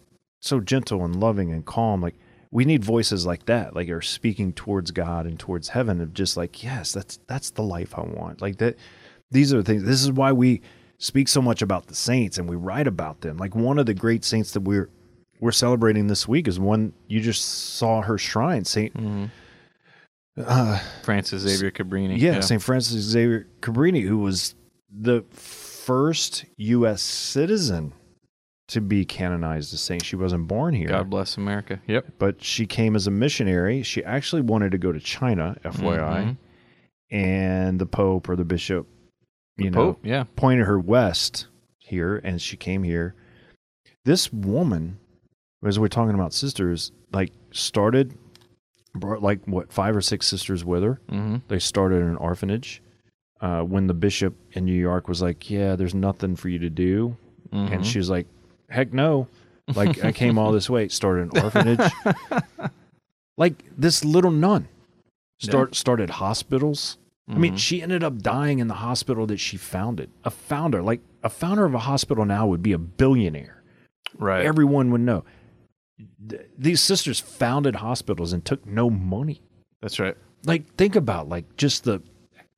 A: so gentle and loving and calm. Like we need voices like that, like are speaking towards God and towards heaven, of just like, yes, that's that's the life I want. Like that. These are the things. This is why we speak so much about the saints and we write about them. Like one of the great saints that we're we're celebrating this week is one you just saw her shrine, Saint.
B: hmm
A: Uh,
B: Frances Xavier Cabrini.
A: yeah, St. Frances Xavier Cabrini, who was the first U.S. citizen to be canonized as saint. She wasn't born here,
B: God bless America. Yep.
A: but she came as a missionary. She actually wanted to go to China, FYI,
B: Mhm.
A: and the Pope or the Bishop, you know,
B: Pope. Yeah.
A: pointed her west here, and she came here. This woman, as we're talking about sisters, like started, brought like what five or six sisters with her
B: hmm
A: they started an orphanage uh, when the bishop in New York was like, "Yeah, there's nothing for you to do,"
B: Mm-hmm.
A: and she was like, "Heck no!" Like I came all this way, started an orphanage. like this little nun start started hospitals. I mean,
B: Mhm.
A: she ended up dying in the hospital that she founded. A founder, like a founder of a hospital now, would be a billionaire.
B: right.
A: Everyone would know. Th- These sisters founded hospitals and took no money
B: That's right.
A: like think about like just the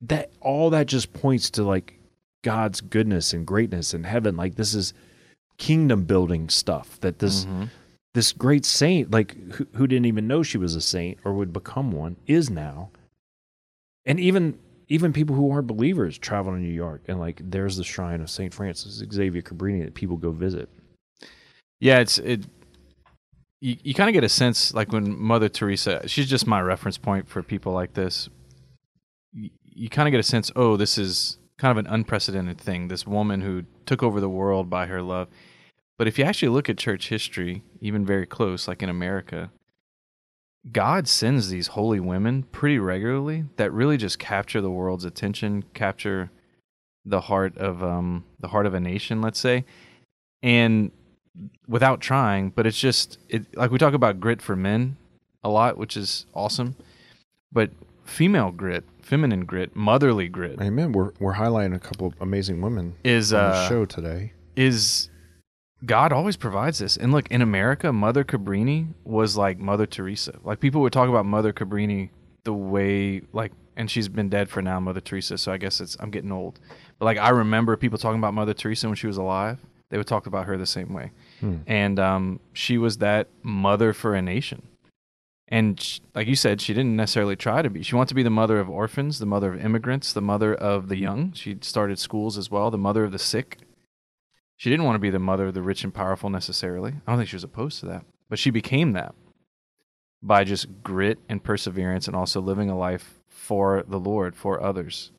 A: that all that just points to like God's goodness and greatness in heaven. Like this is kingdom building stuff that this
B: Mhm.
A: this great saint like who, who didn't even know she was a saint or would become one is now. And even even people who aren't believers travel to New York and like there's the shrine of Saint Frances Xavier Cabrini that people go visit.
B: Yeah, it's it. You, you kind of get a sense like when Mother Teresa. She's just my reference point for people like this. You, you kind of get a sense. Oh, this is kind of an unprecedented thing. This woman who took over the world by her love. But if you actually look at church history, even very close, like in America, God sends these holy women pretty regularly that really just capture the world's attention, capture the heart of um, the heart of a nation, let's say, and without trying. But it's just it like we talk about grit for men a lot, which is awesome, but female grit, feminine grit, motherly grit
A: Amen. We're we're highlighting a couple of amazing women
B: is
A: on
B: uh,
A: the show today.
B: is God always provides this. And look, in America, Mother Cabrini was like Mother Teresa. Like people would talk about Mother Cabrini the way like and she's been dead for now, Mother Teresa, so I guess it's I'm getting old. But like I remember people talking about Mother Teresa when she was alive. They would talk about her the same way.
A: Hmm.
B: And um, she was that mother for a nation. And sh like you said, she didn't necessarily try to be. She wanted to be the mother of orphans, the mother of immigrants, the mother of the young. She started schools as well, the mother of the sick. She didn't want to be the mother of the rich and powerful necessarily. I don't think she was opposed to that. But she became that by just grit and perseverance and also living a life for the Lord, for others.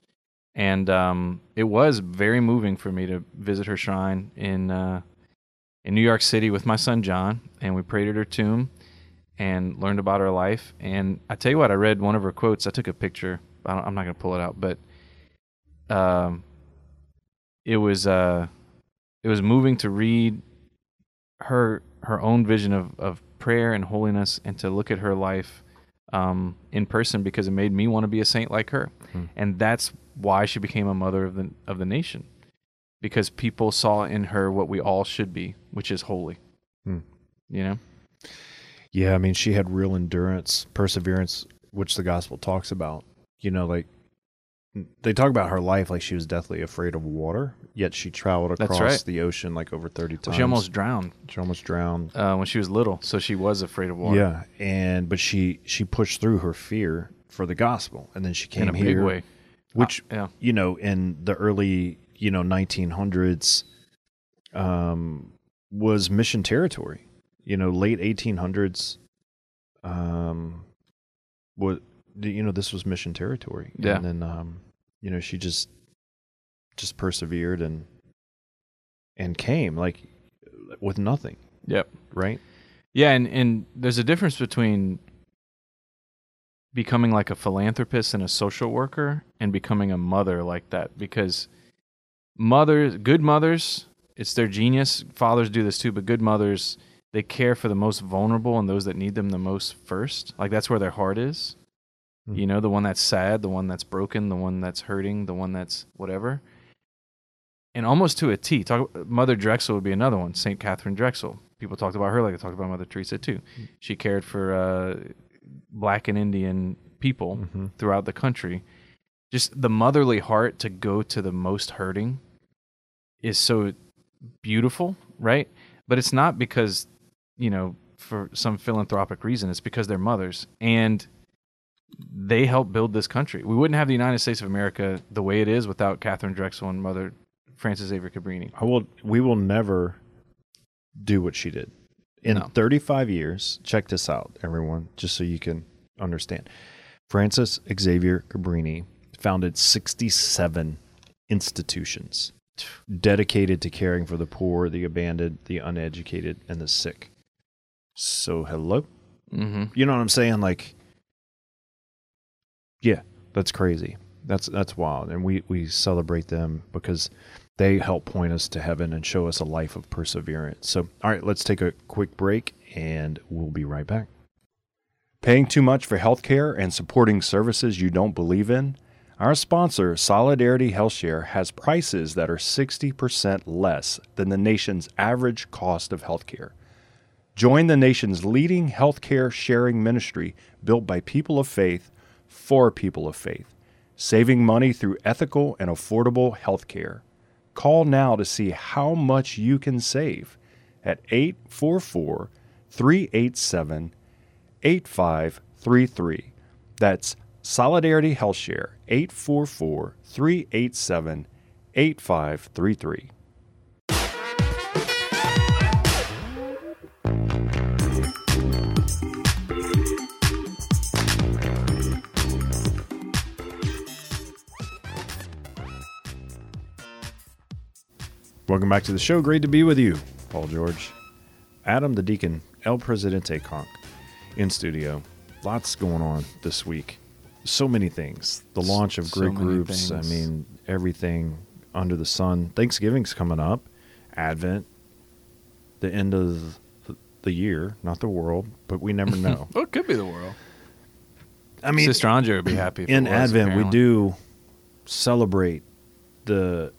B: And um, it was very moving for me to visit her shrine in uh, in New York City with my son John, and we prayed at her tomb and learned about her life. And I tell you what, I read one of her quotes. I took a picture. I don't, I'm not going to pull it out, but um, it was uh, it was moving to read her her own vision of of prayer and holiness, and to look at her life um, in person because it made me want to be a saint like her,
A: Hmm.
B: and that's why she became a mother of the of the nation because people saw in her what we all should be, which is holy.
A: Hmm.
B: You know.
A: Yeah, I mean, she had real endurance, perseverance, which the gospel talks about. You know, like they talk about her life like she was deathly afraid of water, yet she traveled across
B: right.
A: the ocean like over 30 times.
B: She almost drowned
A: she almost drowned.
B: uh, when she was little, so she was afraid of water.
A: Yeah, and but she she pushed through her fear for the gospel, and then she came
B: in a
A: here,
B: big way.
A: which
B: Uh, yeah,
A: you know in the early you know 1900s um was mission territory. You know late 1800s um what you know this was mission territory.
B: Yeah.
A: and then um you know she just just persevered and and came like with nothing.
B: Yep,
A: right?
B: Yeah, and and there's a difference between becoming like a philanthropist and a social worker and becoming a mother like that because mothers, good mothers, it's their genius. Fathers do this too, but good mothers, they care for the most vulnerable and those that need them the most first. Like that's where their heart is.
A: Mhm.
B: You know, the one that's sad, the one that's broken, the one that's hurting, the one that's whatever. And almost to a T, talk, Mother Drexel would be another one. Saint Katharine Drexel. People talked about her like they talked about Mother Teresa too. She cared for uh, black and Indian people
A: Mhm.
B: throughout the country. Just the motherly heart to go to the most hurting is so beautiful, right? But it's not because, you know, for some philanthropic reason. It's because they're mothers and they helped build this country. We wouldn't have the United States of America the way it is without Katharine Drexel and Mother Frances Xavier Cabrini.
A: I will. We will never do what she did in
B: No.
A: 35 years. Check this out, everyone, just so you can understand. Frances Xavier Cabrini founded 67 institutions dedicated to caring for the poor, the abandoned, the uneducated, and the sick. So, hello.
B: Mm-hmm.
A: You know what I'm saying? Like, yeah, that's crazy. That's that's wild, and we we celebrate them because they help point us to heaven and show us a life of perseverance. So, all right, let's take a quick break, and we'll be right back.
D: Paying too much for healthcare and supporting services you don't believe in? Our sponsor, Solidarity HealthShare, has prices that are 60% less than the nation's average cost of healthcare. Join the nation's leading healthcare sharing ministry built by people of faith for people of faith, saving money through ethical and affordable healthcare. Call now to see how much you can save at 844 387 8533. That's Solidarity HealthShare 844 387 8533.
A: Welcome back to the show. Great to be with you, Paul George, Adam the Deacon, El Presidente Conk, in studio. Lots going on this week. So many things. The launch of
B: So
A: great
B: many
A: groups. I mean, everything under the sun. Thanksgiving's coming up. Advent. The end of the year, not the world, but we never know.
B: Well, it could be the world.
A: I mean,
B: Sister Andre would be happy. If
A: in
B: it was,
A: Advent, we do celebrate the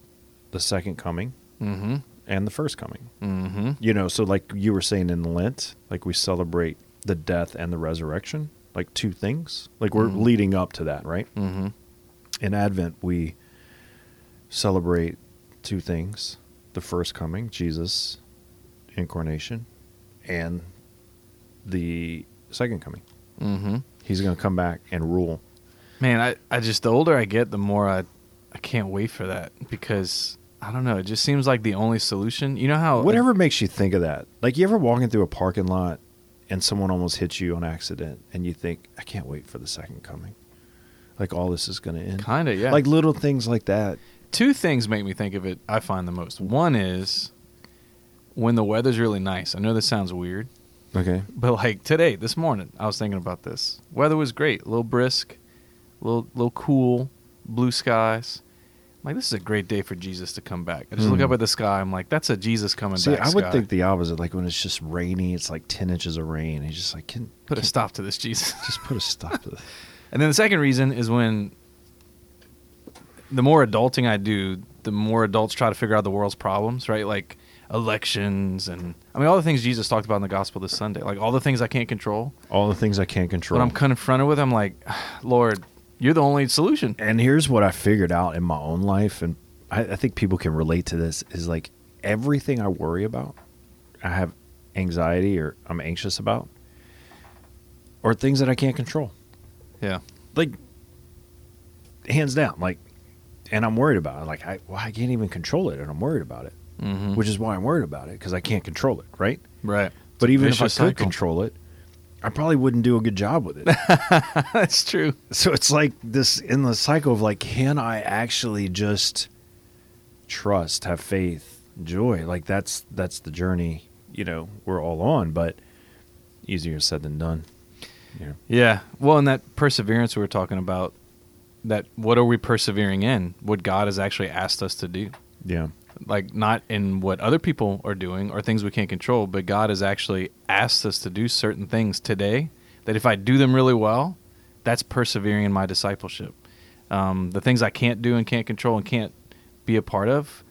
A: the second coming
B: Mm-hmm.
A: and the first coming.
B: Mm-hmm.
A: You know, so like you were saying in Lent, like we celebrate the death and the resurrection, like two things. Like we're
B: Mhm.
A: leading up to that, right?
B: Mm-hmm.
A: In Advent, we celebrate two things the first coming, Jesus' incarnation, and the second coming.
B: Mm-hmm.
A: He's going to come back and rule.
B: Man, I, I just the older I get, the more I I can't wait for that because I don't know. It just seems like the only solution. You know how
A: Whatever makes you think of that. Like you ever walking through a parking lot and someone almost hits you on accident and you think, I can't wait for the second coming. Like all this is going to end.
B: kind of yeah.
A: Like little things like that.
B: two things make me think of it. I find the most. One is when the weather's really nice. I know this sounds weird,
A: Okay.
B: but like today, this morning, I was thinking about this. Weather was great, a little brisk, a little little cool, blue skies. Like this is a great day for Jesus to come back. I just look
A: Hmm.
B: up at the sky. I'm like, that's a Jesus coming
A: See,
B: back.
A: I would
B: sky.
A: think the opposite. Like when it's just rainy, it's like 10 inches of rain. He's just like, can
B: put a stop to this, Jesus.
A: Just put a stop to this.
B: And then the second reason is when the more adulting I do, the more adults try to figure out the world's problems, right? Like elections and I mean all the things Jesus talked about in the gospel this Sunday, like all the things I can't control.
A: All the things I can't control.
B: When I'm confronted with, I'm like, Lord, you're the only solution.
A: and here's what I figured out in my own life, and I, I think people can relate to this: is like everything I worry about, I have anxiety or I'm anxious about, or things that I can't control.
B: Yeah.
A: Like hands down, like, and I'm worried about it. Like I, well, I can't even control it, and I'm worried about it,
B: Mm-hmm.
A: which is why I'm worried about it because I can't control it, right?
B: right.
A: But even if I could
B: cycle.
A: control it, I probably wouldn't do a good job with it.
B: That's true.
A: So it's like this endless cycle of like, can I actually just trust, have faith, joy? Like that's that's the journey, you know, we're all on, but easier said than done. Yeah.
B: Yeah. Well, and that perseverance we were talking about, that what are we persevering in? What God has actually asked us to do.
A: Yeah.
B: Like not in what other people are doing or things we can't control, but God has actually asked us to do certain things today that if I do them really well, that's persevering in my discipleship. Um, the things I can't do and can't control and can't be a part of,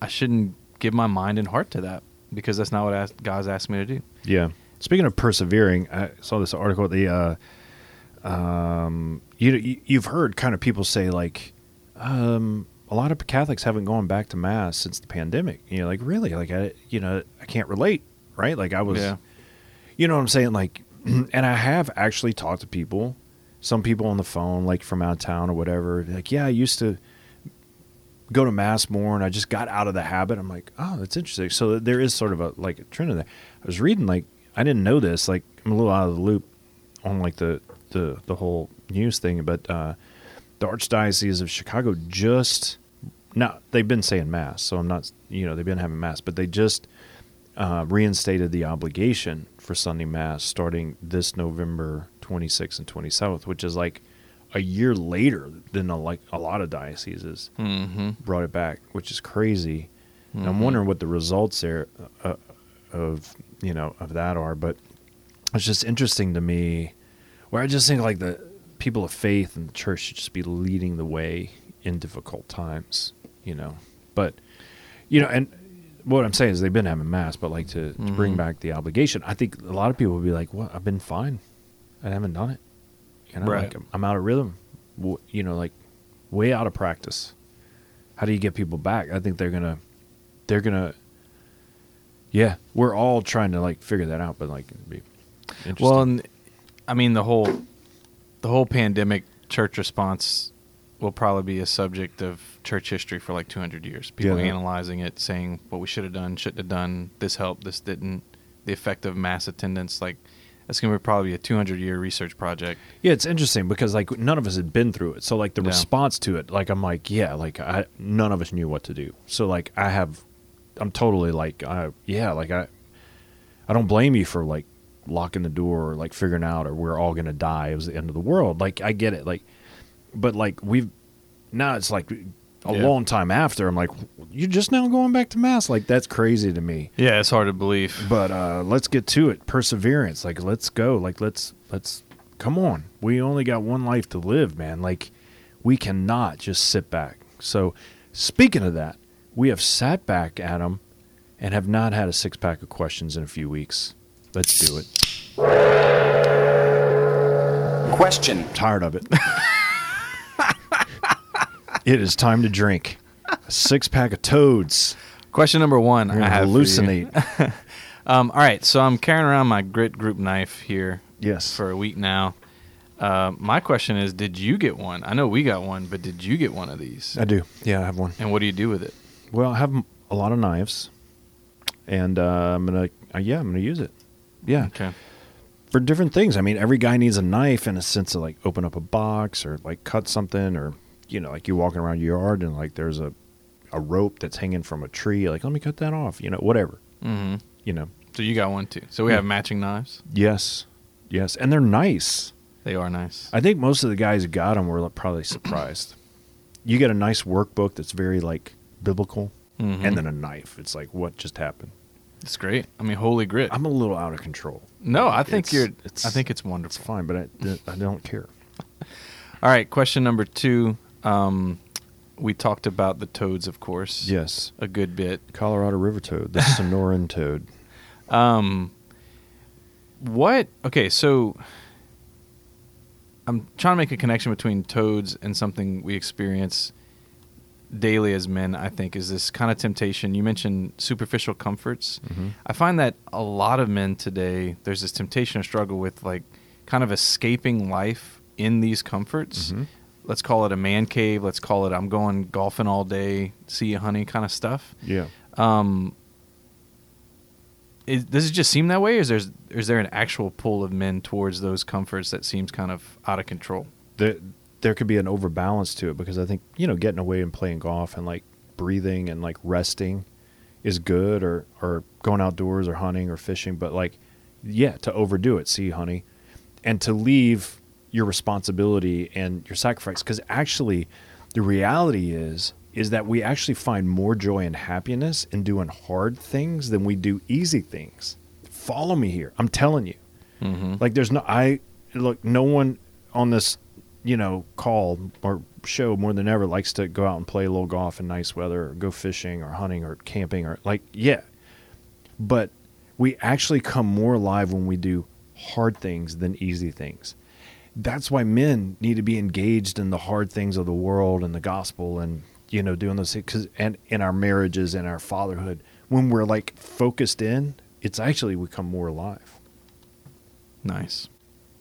B: I shouldn't give my mind and heart to that because that's not what God's asked me to do.
A: Yeah. Speaking of persevering, I saw this article. The uh, um, you you've heard kind of people say like, um, a lot of Catholics haven't gone back to mass since the pandemic. You know, like really, like I, you know, I can't relate, right? Like I was,
B: Yeah.
A: you know what I'm saying? Like, and I have actually talked to people, some people on the phone, like from out of town or whatever. Like, yeah, I used to go to mass more, and I just got out of the habit. I'm like, oh, that's interesting. So there is sort of a like a trend in there. I was reading like I didn't know this. Like I'm a little out of the loop on like the the the whole news thing, but uh, the Archdiocese of Chicago just now they've been saying mass, so I'm not you know they've been having mass, but they just uh, reinstated the obligation for Sunday mass starting this November 26th and 27th, which is like a year later than a, like a lot of dioceses
B: Mm-hmm.
A: brought it back, which is crazy. And I'm wondering what the results there uh, of you know of that are, but it's just interesting to me. Where I just think like the people of faith and the church should just be leading the way in difficult times, you know. But you know, and what I'm saying is they've been having mass, but like to, to mm-hmm.
B: bring
A: back the obligation, I think a lot of people would be like, "What? I've been fine. I haven't done it. You know,
B: Right.
A: like I'm, I'm out of rhythm. You know, like way out of practice. How do you get people back? I think they're gonna, they're gonna. Yeah, we're all trying to like figure that out, but like it'd be interesting.
B: Well, and I mean the whole the whole pandemic church response will probably be a subject of church history for like 200 years. People
A: Yeah.
B: analyzing it, saying what we should have done, shouldn't have done, this helped, this didn't, the effect of mass attendance. Like that's going to be probably a 200 year research project.
A: Yeah, it's interesting because like none of us had been through it. So like the
B: Yeah.
A: response to it, like I'm like, yeah, like I none of us knew what to do. So like I have I'm totally like I yeah, like I I don't blame you for like locking the door or like figuring out or we're all going to die. It was the end of the world. Like I get it. Like but like we've now it's like a
B: Yeah.
A: long time after I'm like you're just now going back to mass. Like that's crazy to me.
B: Yeah, it's hard to believe.
A: but uh let's get to it. Perseverance. Like let's go. Like let's let's come on. We only got one life to live man. Like we cannot just sit back. So speaking of that we have sat back adam and have not had a six pack of questions in a few weeks. Let's do it.
E: Question.
A: tired of it it is time to drink a six pack of toads
B: Question number one, I have for you.
A: hallucinate
B: Um, all right, so I'm carrying around my grit group knife here
A: yes
B: for a week now. Uh, my question is, did you get one? I know we got one, but did you get one of these?
A: i do yeah i have one
B: And what do you do with it?
A: Well, I have a lot of knives, and uh, I'm gonna uh, yeah, I'm gonna use it. Yeah,
B: Okay.
A: for different things. I mean, every guy needs a knife in a sense of like open up a box or like cut something, or you know, like you're walking around your yard and like there's a a rope that's hanging from a tree. Like, let me cut that off. You know, whatever.
B: hmm
A: You know.
B: So you got one too. So we have matching knives.
A: Yes, yes, and they're nice.
B: They are nice.
A: I think most of the guys who got them were probably surprised. you get a nice workbook that's very like biblical,
B: Mhm.
A: and then a knife. It's like, what just happened?
B: It's great. I mean, holy grit.
A: I'm a little out of control.
B: no, I think
A: It's-
B: you're.
A: it's-
B: I think it's wonderful.
A: It's fine, but I, I don't care.
B: All right. Question number two. Um, we talked about the toads, of course.
A: Yes,
B: A good bit.
A: Colorado river toad, the Sonoran toad.
B: Um, what? Okay, so I'm trying to make a connection between toads and something we experience daily as men. I think is this kind of temptation. You mentioned superficial comforts.
A: Mhm.
B: I find that a lot of men today there's this temptation or struggle with like kind of escaping life in these comforts.
A: Mhm.
B: Let's call it a man cave. Let's call it I'm going golfing all day, see you, honey, kind of stuff.
A: Yeah.
B: Um, is, does it just seem that way, or is there is there an actual pull of men towards those comforts that seems kind of out of control?
A: There, there could be an overbalance to it because I think, you know, getting away and playing golf and like breathing and like resting is good or, or going outdoors or hunting or fishing. But like, yeah, to overdo it, see, honey, and to leave your responsibility and your sacrifice. Because actually, the reality is is that we actually find more joy and happiness in doing hard things than we do easy things. Follow me here. I'm telling you. Mm-hmm. Like there's no I look no one on this, you know, call or show more than ever likes to go out and play a little golf in nice weather or go fishing or hunting or camping or like yeah. But we actually come more alive when we do hard things than easy things. That's why men need to be engaged in the hard things of the world and the gospel and you know doing those things and in our marriages and our fatherhood when we're like focused in it's actually we come more alive
B: Nice.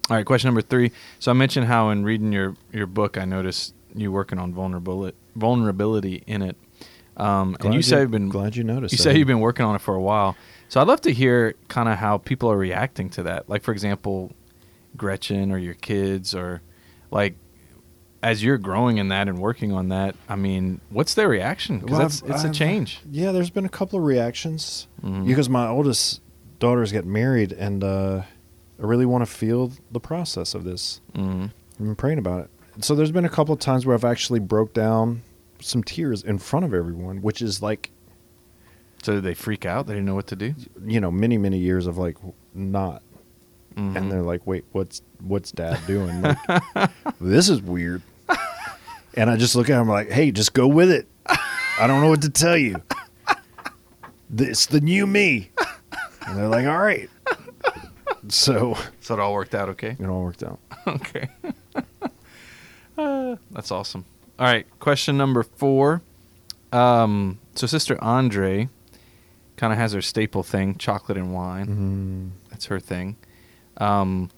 B: All right, question number three. So I mentioned how in reading your your book, I noticed you working on vulnerability vulnerability in it. Um, and
A: Glad
B: you say you've been
A: glad you noticed
B: you
A: that.
B: say you've been working on it for a while. So I'd love to hear kind of how people are reacting to that. Like for example, Gretchen or your kids or like as you're growing in that and working on that. I mean, what's their reaction? Because
A: Well,
B: that's
A: I've-
B: it's a change.
A: yeah there's been a couple of reactions
B: Mhm.
A: because my oldest daughter's getting married and uh, i really want to feel the process of this
B: hmm
A: i've been praying about it so there's been a couple of times where i've actually broke down some tears in front of everyone which is like
B: So did they freak out? They didn't know what to do.
A: you know many many years of like not
B: Mhm.
A: and they're like wait what's what's dad doing like, this is weird and i just look at them like hey just go with it i don't know what to tell you it's the new me and they're like all right so
B: so it all worked out okay.
A: it all worked out
B: okay. Uh, that's awesome. All right, question number four. Um, so Sister Andre kind of has her staple thing, chocolate and wine.
A: Mm,
B: That's her thing. Um,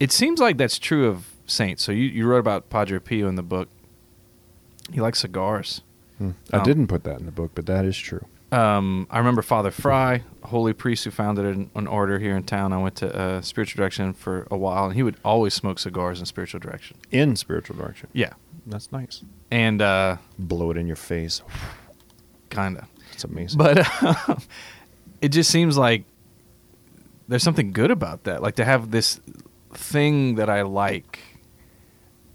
B: it seems like that's true of saints. So you, you wrote about Padre Pio in the book. He likes cigars.
A: mm. i
B: Oh.
A: didn't put that in the book but that is true
B: Um, I remember Father Fry, holy priest who founded an, an order here in town. I went to uh, spiritual direction for a while, and he would always smoke cigars in spiritual direction.
A: in spiritual direction
B: Yeah,
A: that's nice
B: and uh,
A: blow it in your face
B: kind of.
A: it's amazing
B: But uh, it just seems like there's something good about that. Like to have this thing that I like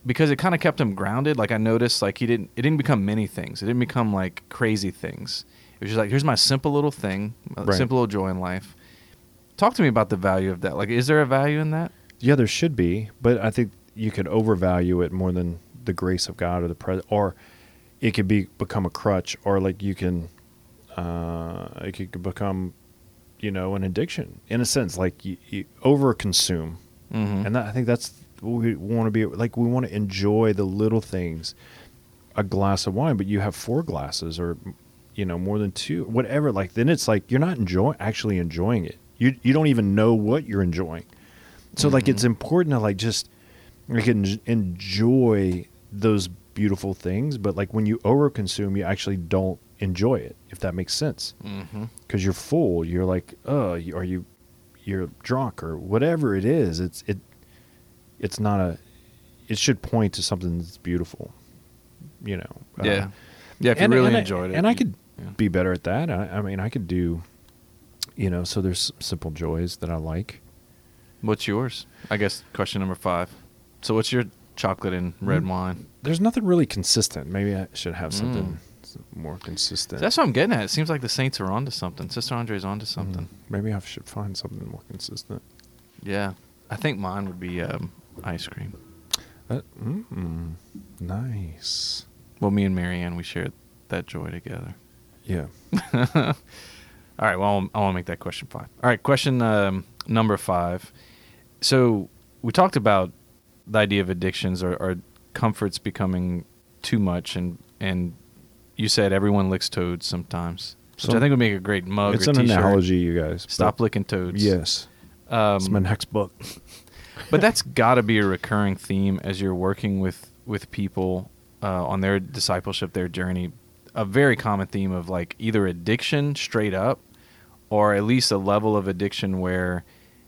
B: because it kind of kept him grounded. Like I noticed, like he didn't. It didn't become many things. It didn't become like crazy things. It was just like here's my simple little thing,
A: Right.
B: simple little joy in life. Talk to me about the value of that. Like, is there a value in that?
A: Yeah, there should be, but I think you could overvalue it more than the grace of God or the present, or it could be become a crutch, or like you can, uh, it could become, you know, an addiction in a sense. Like you, you over consume,
B: Mm-hmm.
A: and that, I think that's what we want to be like. We want to enjoy the little things, a glass of wine, but you have four glasses or, you know, more than two, whatever. Like then it's like you're not enjoying actually enjoying it. You you don't even know what you're enjoying. So like it's important to like just like en- enjoy those beautiful things, but like when you overconsume, you actually don't enjoy it. If that makes sense,
B: mm-hmm.
A: because you're full, you're like, oh, are you you're drunk or whatever it is. It's it it's not a. It should point to something that's beautiful. You know. Uh,
B: Yeah, yeah. If
A: and-
B: you really
A: and I-
B: enjoyed it,
A: and I could
B: yeah.
A: be better at that. I, I mean, I could do. You know, so there's simple joys that I like.
B: What's yours? I guess question number five. So what's your chocolate and red
A: Mm.
B: wine?
A: There's nothing really consistent. Maybe I should have something
B: Mm.
A: More consistent.
B: That's what I'm getting at. It seems like the Saints are onto something. Sister Andre's onto something.
A: Mm. Maybe I should find something more consistent.
B: Yeah, I think mine would be um, ice cream.
A: That, mm, nice.
B: Well, me and Marianne, we shared that joy together.
A: Yeah.
B: All right. Well, I want to make that question five. All right. Question um, number five. So we talked about the idea of addictions or, or comforts becoming too much, and and you said everyone licks toads sometimes, which I think would make a great mug
A: it's
B: or
A: an
B: t-shirt.
A: analogy, you guys.
B: Stop licking toads.
A: Yes.
B: Um,
A: it's my next book.
B: but that's got to be a recurring theme as you're working with with people uh, on their discipleship, their journey. A very common theme of like either addiction straight up, or at least a level of addiction where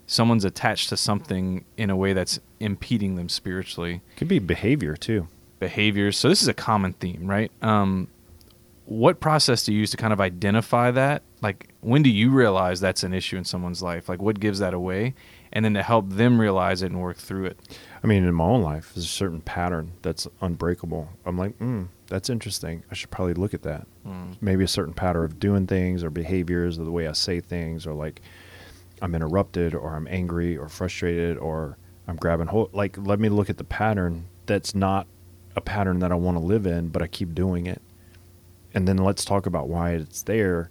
B: someone's attached to something in a way that's impeding them spiritually.
A: Could be behavior too.
B: Behaviors. So this is a common theme, right? Um, what process do you use to kind of identify that? Like, when do you realize that's an issue in someone's life? Like, what gives that away? And then to help them realize it and work through it.
A: I mean, in my own life, there's a certain pattern that's unbreakable. I'm like, mm, that's interesting. I should probably look at that.
B: Mm.
A: Maybe a certain pattern of doing things or behaviors or the way I say things or like I'm interrupted or I'm angry or frustrated or I'm grabbing hold. Like, let me look at the pattern that's not a pattern that I want to live in, but I keep doing it. And then let's talk about why it's there.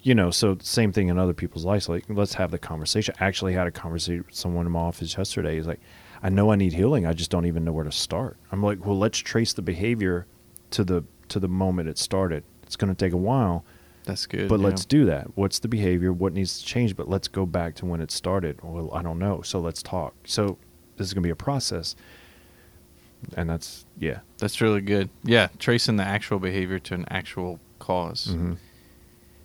A: You know, so same thing in other people's lives. Like, let's have the conversation. I actually had a conversation with someone in my office yesterday. He's like, I know I need healing. I just don't even know where to start. I'm like, well, let's trace the behavior to the to the moment it started. It's going to take a while,
B: That's good.
A: but
B: yeah.
A: let's do that. What's the behavior? What needs to change? But let's go back to when it started. Well, I don't know. So let's talk. So this is going to be a process. And that's, yeah.
B: That's really good. Yeah, tracing the actual behavior to an actual cause.
A: Mm-hmm.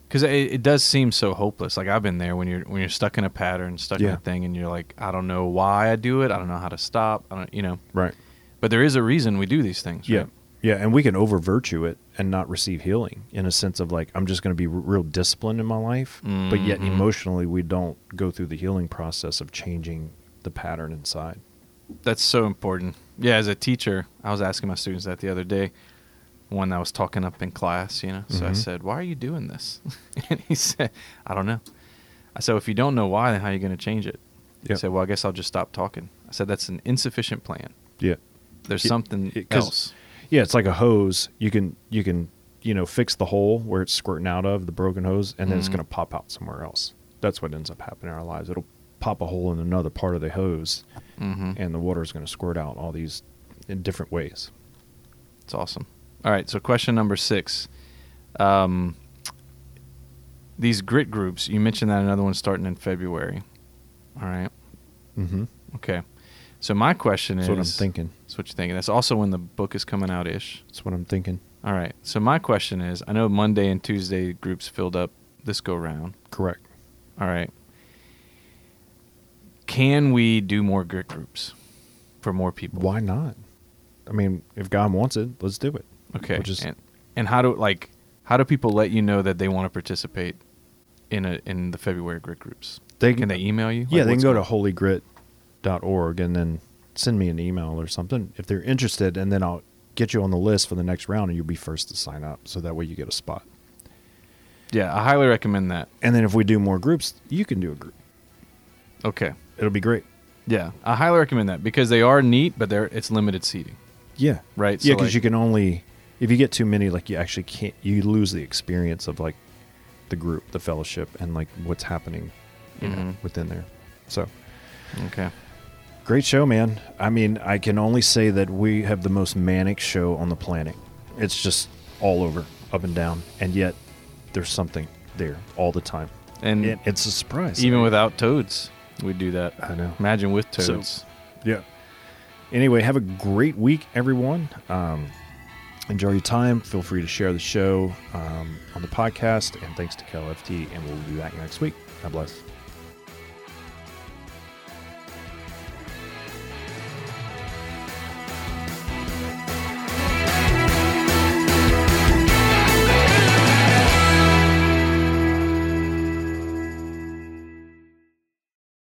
B: Because it, it does seem so hopeless. Like I've been there when you're when you're stuck in a pattern, stuck in a thing, and you're like, I don't know why I do it. I don't know how to stop. I don't, you know.
A: Right.
B: But there is a reason we do these things.
A: Yeah.
B: right?
A: Yeah. And we can over virtue it and not receive healing in a sense of like, I'm just going to be r- real disciplined in my life. But yet
B: Mhm.
A: emotionally, we don't go through the healing process of changing the pattern inside.
B: That's so important. Yeah, as a teacher, I was asking my students that the other day. One that was talking up in class, you know. So I
A: Mhm.
B: said, "Why are you doing this?" and he said, "I don't know." I said, "If you don't know why, then how are you going to change it?" He said, "Well, I guess I'll just stop talking." I said, "That's an insufficient plan.
A: Yeah.
B: There's
A: Yeah,
B: something
A: it-
B: else."
A: Yeah, it's like a hose. You can you can you know fix the hole where it's squirting out of the broken hose, and then it's
B: Mhm.
A: going to pop out somewhere else. That's what ends up happening in our lives. It'll pop a hole in another part of the hose,
B: Mm-hmm.
A: and the water is going to squirt out all these in different ways.
B: It's awesome. All right, so question number six. Um, these grit groups, you mentioned that another one starting in February. All right.
A: Mm-hmm.
B: Okay. So my question
A: That's
B: is
A: what I'm thinking.
B: That's what you're thinking. That's also when the book is coming out ish.
A: That's what I'm thinking.
B: All right. So my question is I know Monday and Tuesday groups filled up this go round.
A: Correct.
B: All right. Can we do more grit groups for more people?
A: Why not? I mean, if God wants it, let's do it.
B: Okay.
A: Is-
B: and, and how do like how do people let you know that they want to participate in a in the February grit groups?
A: They
B: Can they email you?
A: Yeah,
B: Like,
A: they can go to
B: going-
A: holygrit.org and then send me an email or something if they're interested, and then I'll get you on the list for the next round, and you'll be first to sign up, so that way you get a spot.
B: Yeah, I highly recommend that.
A: And then if we do more groups, you can do a group.
B: Okay.
A: It'll be great.
B: Yeah, I highly recommend that because they are neat, but they're it's limited seating,
A: Yeah,
B: right?
A: yeah,
B: So,
A: because
B: like-
A: you can only if you get too many, like you actually can't. You lose the experience of like the group, the fellowship, and like what's happening, you know,
B: Mhm.
A: within there. So
B: Okay.
A: great show, man. I mean, I can only say that we have the most manic show on the planet. It's just all over, up and down, and yet there's something there all the time.
B: And
A: It, it's a surprise.
B: even without toads, we do that.
A: I know.
B: Imagine with
A: So-
B: toads.
A: Yeah. Anyway, have a great week, everyone. Um, enjoy your time. Feel free to share the show um, on the podcast. And thanks to KLFT. And we'll be back next week. God bless.